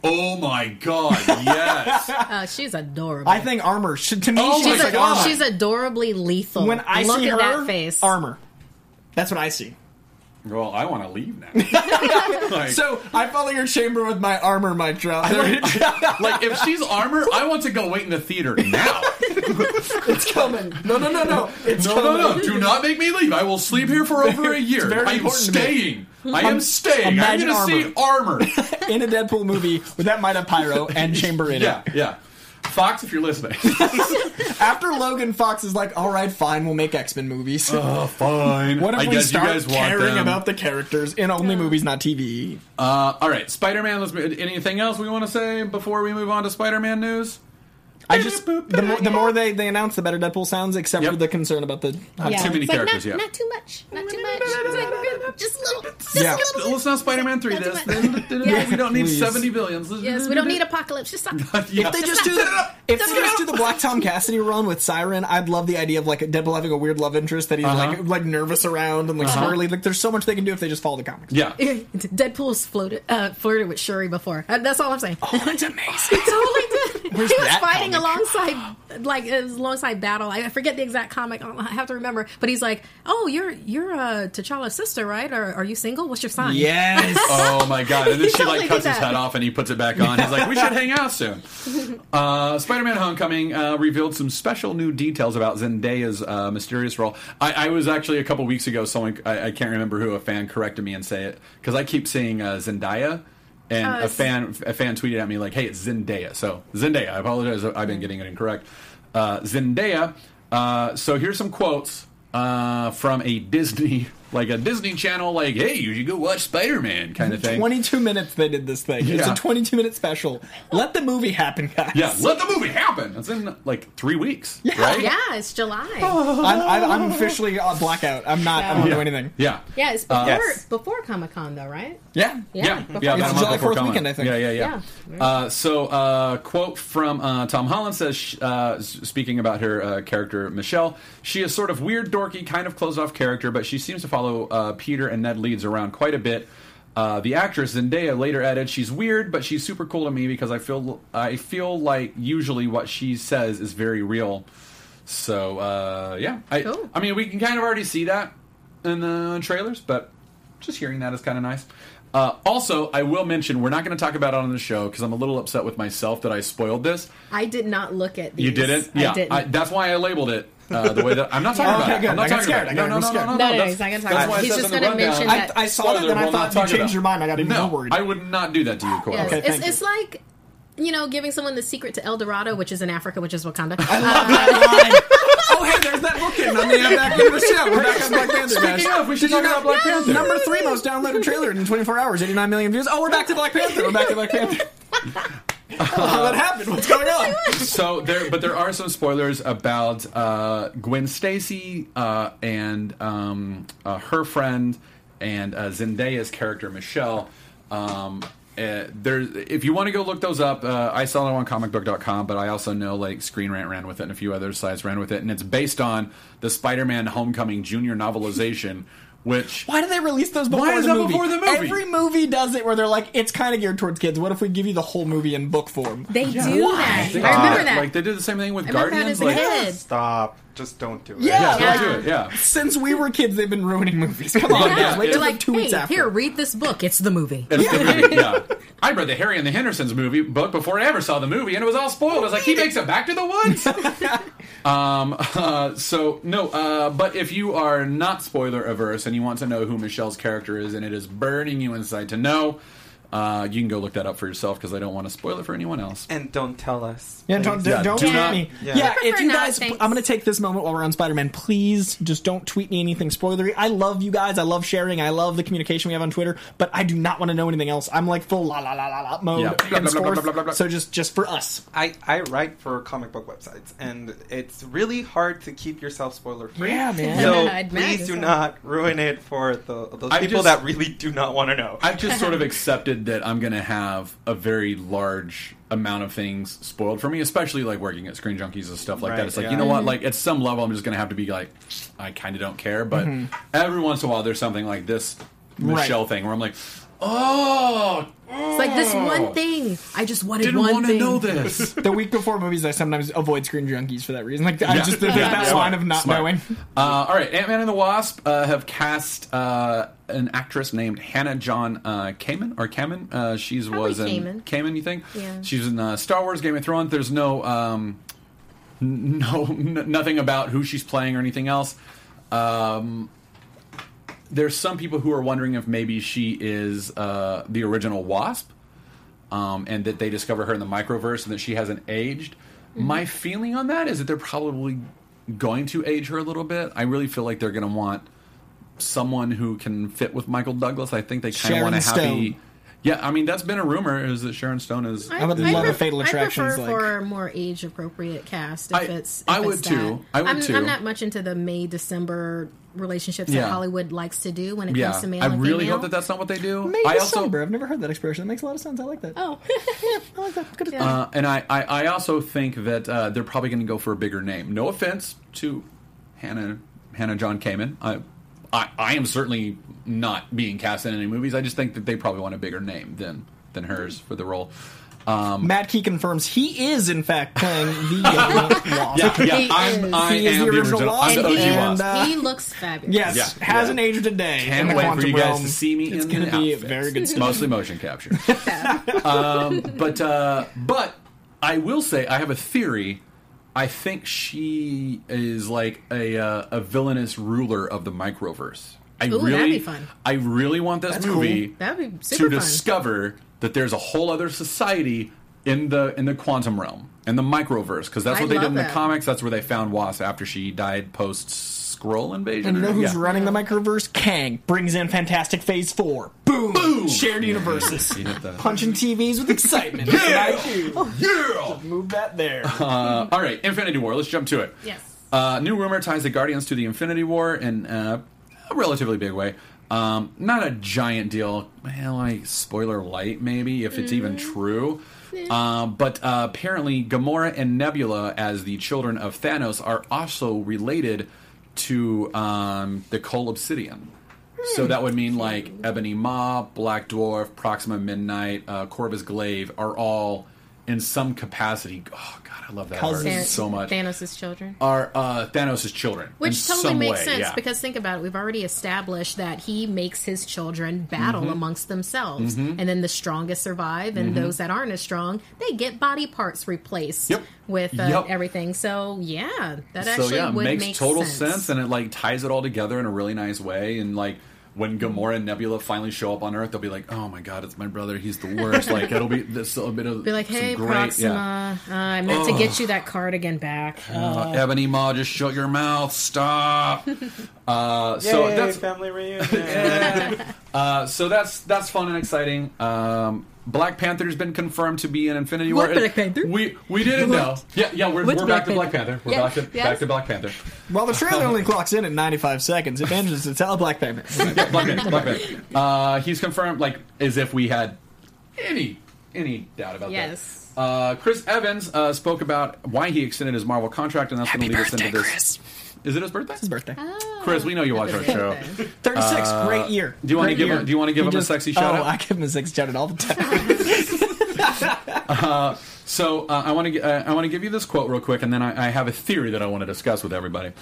B: Oh my god, yes! [laughs]
D: Uh, she's adorable.
E: I think armor. Should, to me,
B: Oh
E: she's
B: my
D: she's, a-
E: armor.
D: she's adorably lethal.
E: when I
D: look
E: see
D: at
E: her,
D: that face.
E: armor. That's what I see.
B: Well, I want to leave now. [laughs] like,
E: So I follow your chamber with my armor, my drop. [laughs]
B: like, if she's armor, I want to go wait in the theater now. [laughs]
E: it's coming. No, no, no, no. It's
B: No,
E: coming.
B: no, no! Do not make me leave. I will sleep here for over a year.
E: very
B: I am
E: important to me.
B: staying. I am staying. I'm
E: imagine
B: going to see armor.
E: In a Deadpool movie with that might have pyro and chamber in it.
B: yeah, yeah. Fox, if you're listening. [laughs]
E: After Logan, Fox is like, all right, fine, we'll make X Men movies.
B: oh, fine. [laughs]
E: what if
B: I
E: we
B: guess
E: start
B: you guys want
E: caring
B: them.
E: about the characters in only movies, not TV?
B: Uh, all right, Spider Man. Let's. Anything else we want to say before we move on to Spider Man news?
E: I just the more, the more they, they announce, the better Deadpool sounds, except
B: Yep.
E: for the concern about the.
D: Yeah.
B: too many
D: It's like,
B: characters,
D: Not,
B: yeah.
D: not too much. Not too much. It's like, just a little. Just
E: Yeah.
D: a little bit.
B: Well, it's not Spider Man three.
D: Not
B: This.
D: Yes.
B: We don't need
E: Please.
B: seventy billions.
D: Yes, we don't need apocalypse. Just [laughs] stop.
B: Yeah.
E: If they just do the if they just do the Black Tom Cassidy run with Siren, I'd love the idea of like Deadpool having a weird love interest that he's
B: Uh-huh.
E: like like nervous around and like squirrely. Like there's so much they can do if they just follow the comics.
B: Yeah. [laughs]
D: Deadpool's floated, uh, flirted with Shuri before. Uh, That's all I'm saying.
E: Oh, that's amazing. [laughs]
D: He totally did.
E: Where's
D: he was
E: that
D: fighting
E: comic?
D: Alongside, [laughs] like, it was alongside battle. I forget the exact comic. I have to remember. But he's like, "Oh, you're you're uh, T'Challa's sister, right? Or are you single? What's your sign?"
E: Yes. [laughs]
B: Oh my god! And then
D: He
B: she
D: totally
B: like cuts his
D: that.
B: head off and he puts it back on. He's like, "We should hang out soon." [laughs] Uh, Spider-Man: Homecoming uh, revealed some special new details about Zendaya's uh, mysterious role. I, I was actually a couple weeks ago. Someone I, I can't remember who a fan corrected me and say it because I keep seeing uh, Zendaya. And
D: Oh,
B: a fan, a fan tweeted at me like, "Hey, it's Zendaya." So Zendaya. I apologize. I've been getting it incorrect. Uh, Zendaya. Uh, so here's some quotes uh, from a Disney, like a Disney Channel, like, "Hey, you should go watch Spider Man" kind of thing.
E: 22 minutes they did this thing. It's
B: Yeah.
E: a 22 minute special. Let the movie happen, guys.
B: Yeah, let the movie happen. It's in like three weeks, right?
D: Yeah, it's July.
E: I'm, I'm, I'm officially on blackout. I'm not. I'm not
B: Yeah.
E: doing anything.
B: Yeah.
D: Yeah, it's before
G: Yes.
D: before Comic Con though, right?
E: Yeah.
B: Yeah, yeah,
D: before-
B: about a
E: It's
B: month
E: July
B: before
E: 4th
B: Comic-Con.
E: weekend, I think.
B: Yeah, yeah, yeah.
D: Yeah.
B: Uh, so, uh, quote from uh, Tom Holland says, sh- uh, s- speaking about her uh, character Michelle, she is sort of weird, dorky, kind of closed off character, but she seems to follow uh, Peter and Ned Leeds around quite a bit. Uh, the actress Zendaya later added, "She's weird, but she's super cool to me because I feel I feel like usually what she says is very real." So, uh, yeah, I,
D: Cool.
B: I mean, we can kind of already see that in the trailers, but just hearing that is kind of nice. Uh, also, I will mention we're not going to talk about it on the show because I'm a little upset with myself that I spoiled this.
D: I did not look at these.
B: You didn't?
D: I
B: Yeah,
D: didn't.
B: that's why I labeled it uh, the way that I'm not talking
E: Oh,
B: about
E: okay,
B: it.
E: good.
B: I'm not
E: I got
B: talking
E: scared.
B: about
E: I
B: it. No, no, no,
E: scared.
B: no,
D: No,
B: no.
D: no,
B: that's-
D: he's not gonna talk about. He's just gonna mention that-
E: I, I saw
B: spoiler,
E: that, then I
B: we'll not
E: thought you
B: talk
E: changed your mind. I got to
B: No,
E: more worried.
B: I would not do that to you, Cole.
D: Yes,
E: Okay,
D: it's,
E: thank
D: it's
E: you.
D: like you know giving someone the secret to El Dorado, which is in Africa, which is Wakanda. I love that line. [laughs]
E: oh, hey, there's that book in. I'm the back into the show. We're back on Black Panther, guys.
B: Speaking of, we should talk about Black Panther.
E: Number three most downloaded trailer in 24 hours, 89 million views. Oh, we're back to Black Panther. We're back to Black Panther. [laughs] How that happened? What's going on?
B: so there, but there are some spoilers about uh, Gwen Stacy uh, and um, uh, her friend and uh, Zendaya's character Michelle. Um, uh, there, if you want to go look those up, uh, I saw them on comicbook.com, but I also know like Screen Rant ran with it and a few other sites ran with it, and it's based on the Spider-Man Homecoming Junior novelization, which
E: Why do they release those before,
B: Why is
E: the,
B: that
E: movie?
B: before the movie?
E: Every movie does it where they're like, it's kind of geared towards kids. What if we give you the whole movie in book form?
D: they do that.
B: They-
D: I remember
B: uh,
D: that.
B: Like they did the same thing with
D: I
B: Guardians. like,
D: kid.
G: Stop. Just don't do it.
E: Yeah,
B: yeah,
D: Yeah.
B: don't do it. Yeah.
E: Since we were kids, they've been ruining movies. Come on,
B: Yeah,
E: guys. Wait till like
D: like,
E: two weeks
D: hey,
E: after.
D: here, read this book. It's the movie.
B: It's the movie, yeah. [laughs] I read the Harry and the Hendersons movie book before I ever saw the movie, and it was all spoiled. I was like, he makes it back to the woods. [laughs] um, [laughs] uh, so no, uh, but if you are not spoiler averse and you want to know who Michelle's character is, and it is burning you inside to know, uh, you can go look that up for yourself because I don't want to spoil it for anyone else.
G: And don't tell us.
E: Yeah, don't,
B: Yeah,
E: don't
B: do
E: tweet
B: not-
E: me.
G: Yeah.
E: Yeah, if you
D: not,
E: guys,
D: thanks.
E: I'm going to take this moment while we're on Spider Man. Please just don't tweet me anything spoilery. I love you guys. I love sharing. I love the communication we have on Twitter, but I do not want to know anything else. I'm like full la la la la la mode.
B: Yeah. Blah, blah, blah, blah.
E: So just just for us.
G: I, I write for comic book websites, and it's really hard to keep yourself spoiler free.
E: Yeah, man.
G: So
D: I'd
G: please
D: imagine
G: do
D: so.
G: not ruin it for the those
B: I
G: people
B: just-
G: that really do not want to know.
B: I've just sort of accepted that I'm going to have a very large amount of things spoiled for me, especially like working at Screen Junkies and stuff like that. It's like,
G: yeah.
B: you know what? Mm-hmm. Like, at some level, I'm just going to have to be like, I kind of don't care. But mm-hmm. every once in a while, there's something like this Michelle thing where I'm like, oh,
D: It's like this one thing. I just wanted
B: didn't
D: one
B: want to
D: thing.
B: know this. [laughs]
E: The week before movies, I sometimes avoid Screen Junkies for that reason. Like I just there's
B: Yeah,
E: that
B: smart,
E: line of not
B: smart.
E: knowing.
B: Uh, all right, Ant Man and the Wasp uh, have cast uh, an actress named Hannah John uh, Kamen or Kamen. Uh, she's
D: Probably
B: was in
D: Kamen.
B: Kamen. You think?
D: Yeah.
B: She's in uh, Star Wars, Game of Thrones. There's no um, n- no [laughs] n- nothing about who she's playing or anything else. Um, there's some people who are wondering if maybe she is uh, the original Wasp, um, and that they discover her in the microverse and that she hasn't aged. My feeling on that is that they're probably going to age her a little bit. I really feel like they're going to want someone who can fit with Michael Douglas. I think they kind of want to have
E: Stone.
B: the. Yeah, I mean that's been a rumor is that Sharon Stone is.
E: I would love a Fatal Attractions,
D: I prefer
E: like-
D: for a more age appropriate cast. If
B: I-
D: it's, if
B: I would
D: it's
B: too.
D: that.
B: I would
D: I'm,
B: too.
D: I'm not much into the May December relationships
B: Yeah.
D: that Hollywood likes to do when it
B: yeah,
D: comes to male
B: I
D: and
B: really
D: female.
B: hope that that's not what they do.
E: May
B: I also
E: December. I've never heard that expression. That makes a lot of sense. I like that.
D: Oh, [laughs]
E: I like that. Good.
B: Uh, and I, I, I also think that uh, they're probably going to go for a bigger name. No offense to Hannah Hannah John Kamen. I, I I am certainly not being cast in any movies. I just think that they probably want a bigger name than than hers for the role. Um,
E: Matt Key confirms he is in fact playing the young [laughs] Wasp.
B: yeah, yeah,
D: He
B: I'm,
D: is.
B: I
E: He is
B: am
E: the
B: the
E: original
B: original. I'm the
E: Wasp,
B: OG
E: and,
B: Wasp.
E: uh,
D: he looks fabulous.
E: Yes,
B: Yeah,
E: hasn't
B: yeah.
E: aged a day. in
B: Can't
E: the
B: wait
E: quantum
B: for you guys
E: realm.
B: to see me
E: It's
B: in
E: gonna
B: the
E: be a
B: outfits.
E: very good [laughs] stuff.
B: Mostly motion capture. um, but uh, but I will say I have a theory. I think she is like a uh, a villainous ruler of the microverse. I
D: Ooh,
B: really,
D: that'd be fun.
B: I really want this
E: That's
B: movie
E: cool.
D: That'd be
B: to
D: fun.
B: discover that there's a whole other society in the in the quantum realm in the microverse because that's
D: I
B: what they did
D: love
B: in the comics. That's where they found Wasp after she died post Skrull invasion.
E: And you know who's
B: yeah.
E: running the microverse? Kang brings in Fantastic Phase Four. Boom!
B: Boom!
E: Shared universes.
B: You hit
E: Punching TVs with excitement. yeah!
B: Yeah!
E: Move that there.
B: Uh, all right, Infinity War. Let's jump to it.
D: Yes.
B: Uh, new rumor ties the Guardians to the Infinity War in uh, a relatively big way. Um, not a giant deal. Well, like spoiler light, maybe if it's even true. Um, but uh, apparently, Gamora and Nebula, as the children of Thanos, are also related to um, the Cull Obsidian. So that would mean like Ebony Maw, Black Dwarf, Proxima Midnight, uh, Corvus Glaive are all in some capacity. Oh God, I love that art
E: Cousins.
B: so much.
D: Thanos' children.
B: Are uh, Thanos' children,
D: Which
B: in
D: totally
B: some
D: makes
B: way,
D: sense
B: yeah.
D: because think about it. We've already established that he makes his children battle
B: Mm-hmm.
D: amongst themselves. And then the strongest survive, and those that aren't as strong, they get body parts replaced
B: Yep.
D: with uh,
B: Yep.
D: everything. So, yeah, that
B: so
D: actually
B: yeah,
D: would
B: makes
D: make
B: total
D: sense.
B: sense. and it like ties it all together in a really nice way. And like when Gamora and Nebula finally show up on Earth, they'll be like, "Oh my God, it's my brother. He's the worst." like it'll be this a bit of
D: Be like, hey,
B: great,
D: Proxima, uh, I meant to get you that cardigan back.
B: Yeah. Uh, Ebony Maw, just shut your mouth. Stop. [laughs] uh, so
G: Yay,
B: that's
G: family reunion. [laughs]
B: uh, so that's that's fun and exciting. Um, Black Panther's been confirmed to be in Infinity War.
D: What Black Panther?
B: We we didn't know. Yeah, yeah. We're,
D: What's
B: we're back
D: Black
B: to Black
D: Panther?
B: Panther. We're
D: Yeah,
B: back to
D: yes.
B: back to Black Panther.
E: While the trailer only clocks in at 95 seconds, it manages to tell Black Panther. [laughs]
B: Yeah, Black Panther. Black Panther. Uh, he's confirmed, like as if we had any any doubt about
D: Yes.
B: that. Yes. Uh, Chris Evans uh, spoke about why he extended his Marvel contract, and that's going to lead us into this.
E: Chris.
B: Is it his birthday?
E: His birthday.
B: Chris, we know you watch our show. [laughs]
E: 36, great year.
B: do you wanna
E: Great
B: give him- do you wanna give
E: He
B: him a sexy shout
E: oh,
B: out?
E: I give him a sexy shout out all the time. [laughs]
B: So uh, I want to uh, I want to give you this quote real quick, and then I, I have a theory that I want to discuss with everybody.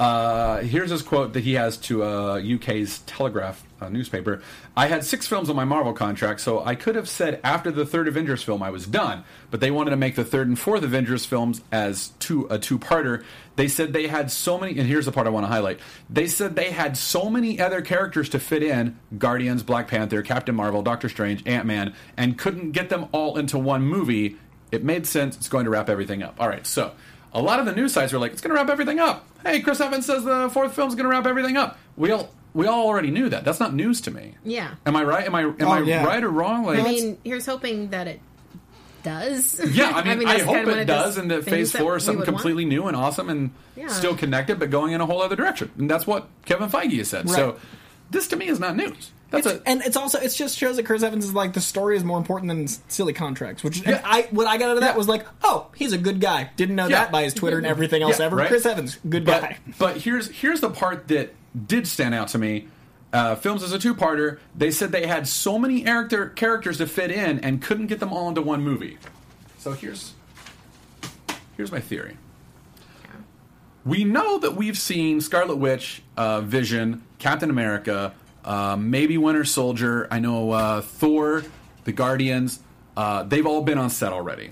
B: Uh, here's his quote that he has to uh, UK's Telegraph uh, newspaper. I had six films on my Marvel contract, so I could have said after the third Avengers film I was done. But they wanted to make the third and fourth Avengers films as two a two-parter. They said they had so many, and here's the part I want to highlight. They said they had so many other characters to fit in: Guardians, Black Panther, Captain Marvel, Doctor Strange, Ant Man, and couldn't get them all into one movie. It made sense. It's going to wrap everything up. All right, so a lot of the news sites are like, it's going to wrap everything up. Hey, Chris Evans says the fourth film's going to wrap everything up. We all we all already knew that. That's not news to me.
D: Yeah.
B: Am I right? Am I am
E: Oh,
B: I
E: yeah.
B: right or wrong? Like,
D: I mean, here's hoping that it does.
B: yeah, I mean, [laughs] I,
D: that's
B: hope
D: kind of one
B: it does, and that Phase
D: that
B: Four is something
D: would want.
B: completely new and awesome, and
D: Yeah.
B: still connected, but going in a whole other direction. And that's what Kevin Feige has said. So this to me is not news. That's
E: It's-
B: a
E: and it's also it just shows that Chris Evans is like the story is more important than silly contracts. Which
B: Yeah.
E: I what I got out of that
B: Yeah.
E: was like, oh, he's a good guy. Didn't know
B: Yeah.
E: that by his Twitter and everything else ever.
B: right?
E: Chris Evans, good
B: but,
E: guy. [laughs]
B: But here's here's the part that did stand out to me. Uh, films as a two-parter. They said they had so many character characters to fit in and couldn't get them all into one movie. So here's here's my theory. We know that we've seen Scarlet Witch, uh, Vision, Captain America, uh, maybe Winter Soldier. I know uh, Thor, the Guardians. Uh, they've all been on set already.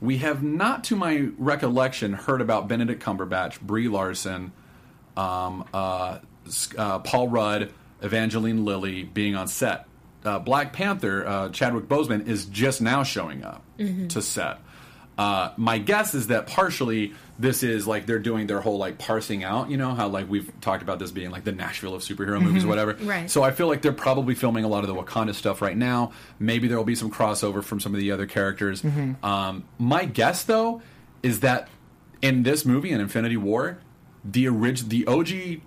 B: We have not, to my recollection, heard about Benedict Cumberbatch, Brie Larson, um, uh, uh, Paul Rudd, Evangeline Lilly being on set. Uh, Black Panther, uh, Chadwick Boseman, is just now showing up to set. Uh, my guess is that partially this is like they're doing their whole like parsing out. You know how like we've talked about this being like the Nashville of superhero movies, or whatever.
D: Right.
B: So I feel like they're probably filming a lot of the Wakanda stuff right now. Maybe there will be some crossover from some of the other characters. Um, my guess though is that in this movie, in Infinity War, the orig- the OG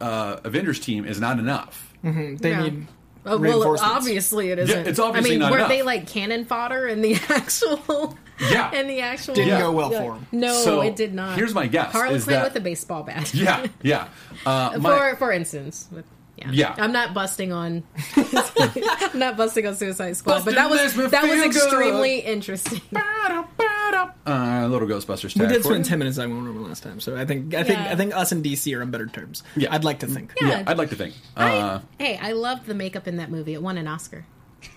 B: uh, Avengers team is not enough.
E: They
D: Yeah.
E: need
D: Oh, well, obviously it isn't.
B: it's obviously
D: I mean,
B: not
D: were
B: enough.
D: they like cannon fodder in the [laughs] actual?
B: Yeah.
D: in the actual.
E: Didn't
B: Yeah.
E: go well for 'em.
D: No,
B: So,
D: it did not.
B: here's my guess,
D: Harley
B: is
D: Quinn
B: that-
D: with a baseball bat.
B: Yeah, yeah. [laughs] Uh,
D: for for instance. With, yeah.
B: Yeah.
D: I'm not busting on. [laughs] I'm not busting on Suicide Squad, but that was that was
B: feel good.
D: extremely interesting. [laughs]
B: uh, little Ghostbusters.
E: We did spend ten minutes on Wonder Woman last time, so I think I think I think us and DC are on better terms.
B: Yeah.
E: I'd like to think.
D: Yeah.
B: Yeah, I'd like to think. Uh,
D: I, hey, I loved the makeup in that movie. It won an Oscar. [laughs]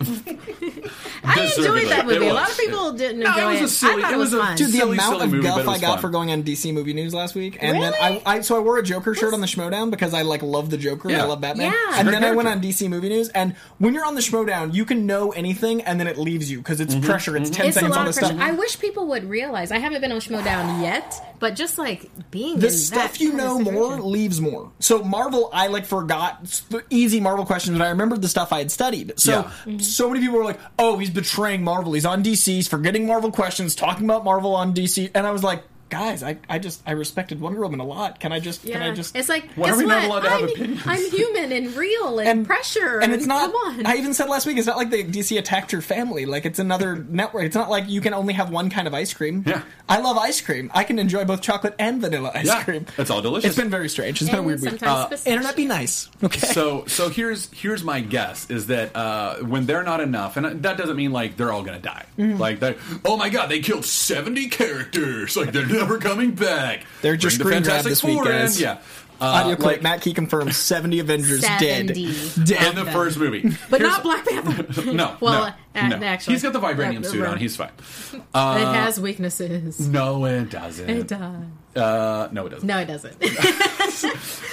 D: I
B: Deservedly.
D: enjoyed that movie. A lot of people didn't
B: No, it
D: enjoy
B: was
D: it.
B: a silly-
D: I thought
B: it
D: it was,
B: was a-
D: fun.
E: Dude, the
B: Silly,
E: amount
B: silly
E: of
B: movie,
E: guff I got
B: fun.
E: for going on DC movie news last week, and then I, I so I wore a Joker shirt on the Schmoedown because I like love the Joker and I love Batman.
D: Yeah.
E: And
B: Great
E: then I went on. DC movie news, and when you're on the Schmoedown, you can know anything, and then it leaves you because
B: Mm-hmm.
E: it's pressure. It's ten
D: it's
E: seconds on the
D: of
E: stuff.
D: I wish people would realize. I haven't been on Schmoedown yet, but just like being
E: the
D: in
E: stuff
D: that
E: you
D: kind
E: know more leaves more. So Marvel, I like forgot the easy Marvel questions, but I remembered the stuff I had studied. So
B: Yeah.
D: Mm-hmm.
E: so many people were like, "Oh, he's betraying Marvel. He's on DC. He's forgetting Marvel questions, talking about Marvel on DC." And I was like, "Guys, I, I just I respected Wonder Woman a lot. Can I just can I just?"
D: It's like
B: Why are
D: guess
B: we not allowed to have
D: I'm,
B: opinions?
D: I'm human and real and, pressure.
E: and it's not.
D: Come on.
E: I even said last week, it's not like the DC attacked your family. Like it's another network. It's not like you can only have one kind of ice cream.
B: Yeah.
E: I love ice cream. I can enjoy both chocolate and vanilla ice
B: Yeah,
E: cream.
B: it's all delicious.
E: It's been very strange. It's been a
D: And
E: weird week.
D: sometimes
B: Uh,
D: pistachio.
E: Internet be nice. Okay.
B: so so here's here's my guess is that uh, when they're not enough, and that doesn't mean like they're all gonna die.
E: Mm-hmm.
B: Like they, oh my god, they killed seventy characters. Like they're never coming back.
E: They're just
B: Bring the
E: screen grab
B: Fantastic
E: this week,
B: Four in.
E: guys.
B: Yeah. Uh,
E: Audio clip.
B: like,
E: Matt Key confirms 70 Avengers [laughs]
D: 70.
E: dead. [laughs] Dead.
B: in the first movie,
D: but
B: Here's-
D: not Black Panther. [laughs]
B: No,
D: Well,
B: no,
D: uh,
B: no.
D: actually,
B: he's got the vibranium
D: uh,
B: suit on. He's fine.
D: it has weaknesses.
B: No, it doesn't.
D: It does.
B: Uh, no, it doesn't.
D: No, it doesn't.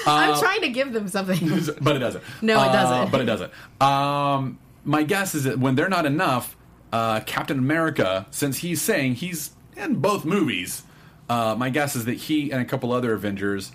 D: I'm trying to give them something.
B: but it doesn't.
D: No, it
B: Uh,
D: doesn't.
B: but it doesn't. Um, my guess is that when they're not enough, uh, Captain America, since he's saying he's in both movies, uh, my guess is that he and a couple other Avengers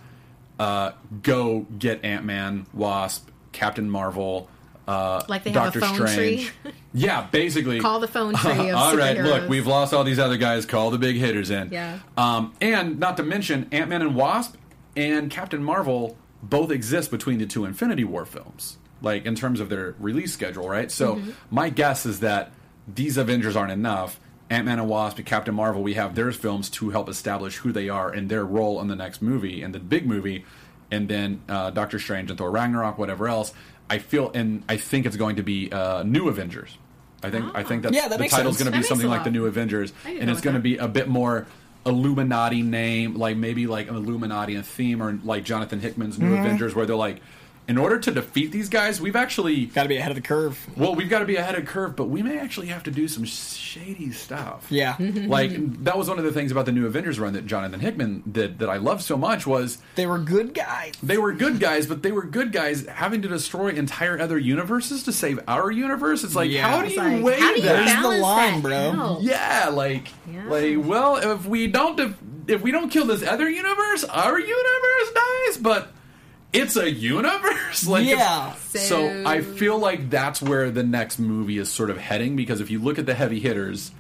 B: uh, go get Ant Man, Wasp, Captain Marvel. Uh,
D: Like they have a
B: Doctor
D: phone
B: Strange.
D: tree? [laughs]
B: Yeah, basically.
D: Call the phone tree [laughs]
B: all right, look, we've lost all these other guys. Call the big hitters in.
D: Yeah.
B: Um, and not to mention, Ant Man and Wasp and Captain Marvel both exist between the two Infinity War films, like in terms of their release schedule, right? So
D: Mm-hmm.
B: my guess is that these Avengers aren't enough. Ant Man and Wasp and Captain Marvel, we have their films to help establish who they are and their role in the next movie, and the big movie, and then uh, Doctor Strange and Thor Ragnarok, whatever else. I feel and I think it's going to be uh, new Avengers. I think I think that
E: Yeah, that
B: the title's going to be
D: makes
B: something like the new Avengers, and it's going to be a bit more Illuminati name, like maybe like an Illuminati theme, or like Jonathan Hickman's
E: Mm-hmm.
B: New Avengers, where they're like, in order to defeat these guys, we've actually
E: Got to be ahead of the curve.
B: well, we've got to be ahead of curve, but we may actually have to do some shady stuff.
E: Yeah. Mm-hmm.
B: like that was one of the things about the new Avengers run that Jonathan Hickman did that I loved so much was
E: They were good guys.
B: they were good guys, but they were good guys having to destroy entire other universes to save our universe. It's like,
E: Yeah.
B: how do you
D: Like,
B: weigh
D: how do you
B: that?
E: There's the line,
D: that
E: bro.
D: out?
B: Yeah, like,
D: Yeah.
B: like, well, if we don't, def- if we don't kill this other universe, our universe dies, but it's a universe. [laughs] Like,
E: Yeah.
B: so,
D: So-
B: I feel like that's where the next movie is sort of heading because if you look at the heavy hitters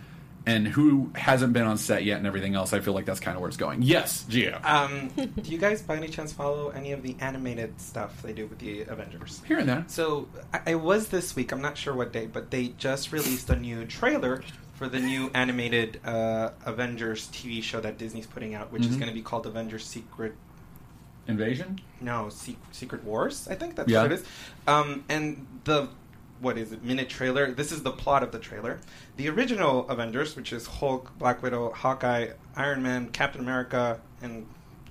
B: and who hasn't been on set yet and everything else, I feel like that's kind of where it's going. Yes, Gio.
G: Um, do you guys by any chance follow any of the animated stuff they do with the Avengers?
B: Here and there.
G: So I, I was this week. I'm not sure what day, but they just released a new trailer for the new animated uh, Avengers TV show that Disney's putting out, which is
B: Mhm.
G: going to be called Avengers Secret.
B: Invasion.
G: No, Se- Secret Wars. I think that's
B: Yeah.
G: what it is. Um, and the what is it? Minute trailer. This is the plot of the trailer. The original Avengers, which is Hulk, Black Widow, Hawkeye, Iron Man, Captain America, and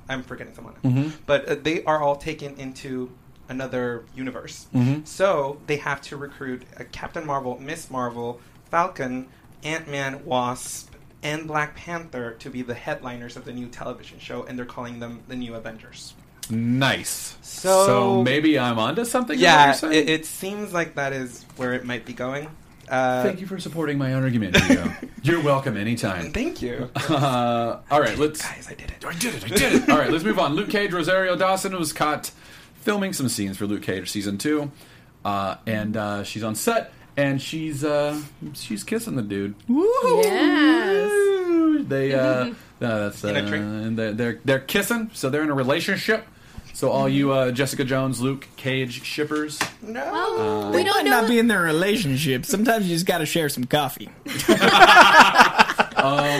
G: I'm forgetting someone.
B: Mhm.
G: But uh, they are all taken into another universe.
B: Mhm.
G: So they have to recruit uh, Captain Marvel, Miss Marvel, Falcon, Ant Man, Wasp, and Black Panther to be the headliners of the new television show, and they're calling them the New Avengers.
B: Nice.
G: So-
B: maybe I'm onto something.
G: Yeah,
B: you're saying?
G: it, it seems like that is where it might be going. Uh,
B: Thank you for supporting my argument, Hugo. [laughs] You're welcome anytime.
G: Thank you. [laughs]
B: Uh, all right, let's.
G: Guys, I did it.
B: I did it. I did it. All right, let's move on. Luke Cage, Rosario Dawson was caught filming some scenes for Luke Cage season two, uh, and uh, she's on set and she's uh, she's kissing the dude.
D: Yes.
B: They uh, uh, [laughs] that's uh,
G: In a tree.
B: they're, they're they're kissing, so they're in a relationship. So all you uh, Jessica Jones, Luke Cage shippers,
G: No.
D: Well, we don't
E: Might
D: know.
E: not be in their relationship. Sometimes you just got to share some coffee. [laughs]
B: oh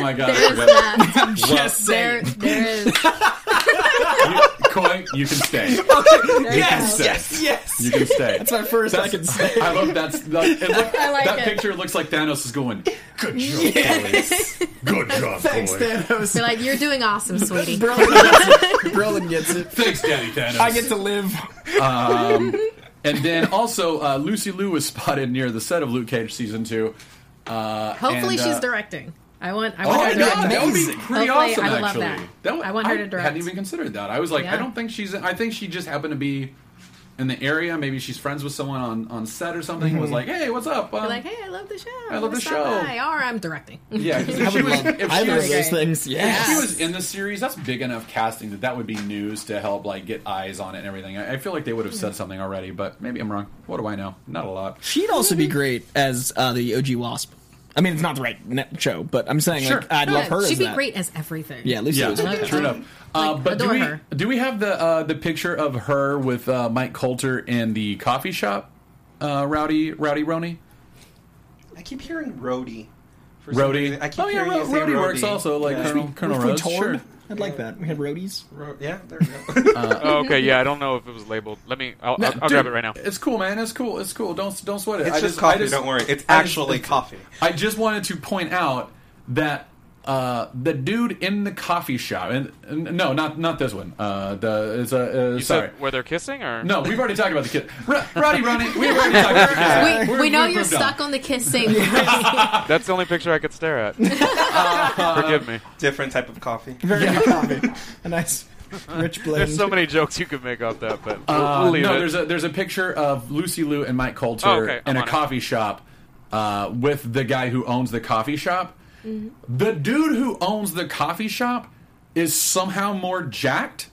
B: my god,
D: There's that. [laughs]
E: Just
D: There, there is. [laughs]
B: you, you can stay. [laughs]
D: There you
E: Yes,
D: go.
E: yes, yes.
B: You can stay.
E: That's my first I can say.
B: I love that's like, it look,
D: I like
B: that
D: it.
B: picture looks like Thanos is going. Good job, boys. Good job, [laughs]
E: Thanks,
B: boy.
E: Thanos.
D: Be like, you're doing awesome, sweetie.
E: Brolin gets [laughs] it. Brolin gets it.
B: Thanks, Daddy Thanos.
E: I get to live.
B: and then also, uh, Lucy Liu was spotted near the set of Luke Cage season two. Uh,
D: Hopefully,
B: and,
D: she's
B: uh,
D: directing. I want. I
B: Oh
D: want
B: my
D: her to
B: god,
D: direct.
B: that would be pretty
D: Hopefully,
B: awesome.
D: I would love
B: actually,
D: that.
B: That would-
D: I want her to direct.
B: I
D: direct.
B: hadn't even considered that. I was like, I don't think she's. I think she just happened to be in the area. Maybe she's friends with someone on, on set or something. and Was like, hey, what's up? Um,
D: Be like, hey, I love the show.
B: I love the show.
D: by. Or I'm directing. [laughs]
B: yeah, 'cause
E: I
B: if she was,
E: love
B: if she was,
E: of those things.
B: If she was in the series, that's big enough casting that that would be news to help like get eyes on it and everything. I, I feel like they would have said something already, but maybe I'm wrong. What do I know? Not a lot.
E: She'd also be great as uh, the OG Wasp. I mean, it's not the right net show, but I'm saying
B: Sure.
E: like, I'd love her
D: She'd
E: as
D: be
E: that.
D: great as everything.
E: Yeah, Lucy.
B: Yeah,
E: was
B: true enough. Uh,
D: Like,
B: but do
D: adore
B: we
D: her.
B: do we have the uh, the picture of her with uh, Mike Colter in the coffee shop? Uh, Rowdy Rowdy Roney.
G: I keep hearing roadie. For
B: Rowdy.
G: I keep
B: Oh yeah,
G: hearing
B: Ro-
G: you
B: Rowdy works also like
G: Yeah.
B: Colonel Colonel
E: If
B: Rhodes. Sure.
E: I'd like that. We had roadies.
G: Ro- yeah, there we go. [laughs] [laughs]
F: Oh, okay, yeah, I don't know if it was labeled. Let me. I'll,
B: No,
F: I'll, I'll
B: dude,
F: grab it right now.
B: It's cool, man. It's cool. It's cool. Don't don't sweat it.
G: it's
B: I
G: just
B: I
G: coffee.
B: just-
G: don't worry. It's
B: I just-
G: actually coffee.
B: I just wanted to point out that uh, the dude in the coffee shop, and, and no, not not this one. Uh, the it's a uh, sorry.
F: said where they're kissing, or
B: No, we've already talked about the kiss. R- Roddy, Ronnie, we've already talked about the kid.
D: We,
B: We're-
D: we know you're
B: moved on.
D: stuck on the kissing. [laughs]
F: That's the only picture I could stare at. [laughs] Forgive me.
G: Different type of coffee.
E: Very good coffee. A nice rich blend.
F: There's so many jokes you could make off that, but we'll,
B: Uh,
F: we'll leave
B: no,
F: it.
B: there's a there's a picture of Lucy Liu and Mike Colter
F: Oh, okay.
B: In a
F: on it.
B: coffee shop uh, with the guy who owns the coffee shop. Mm-hmm. The dude who owns the coffee shop is somehow more jacked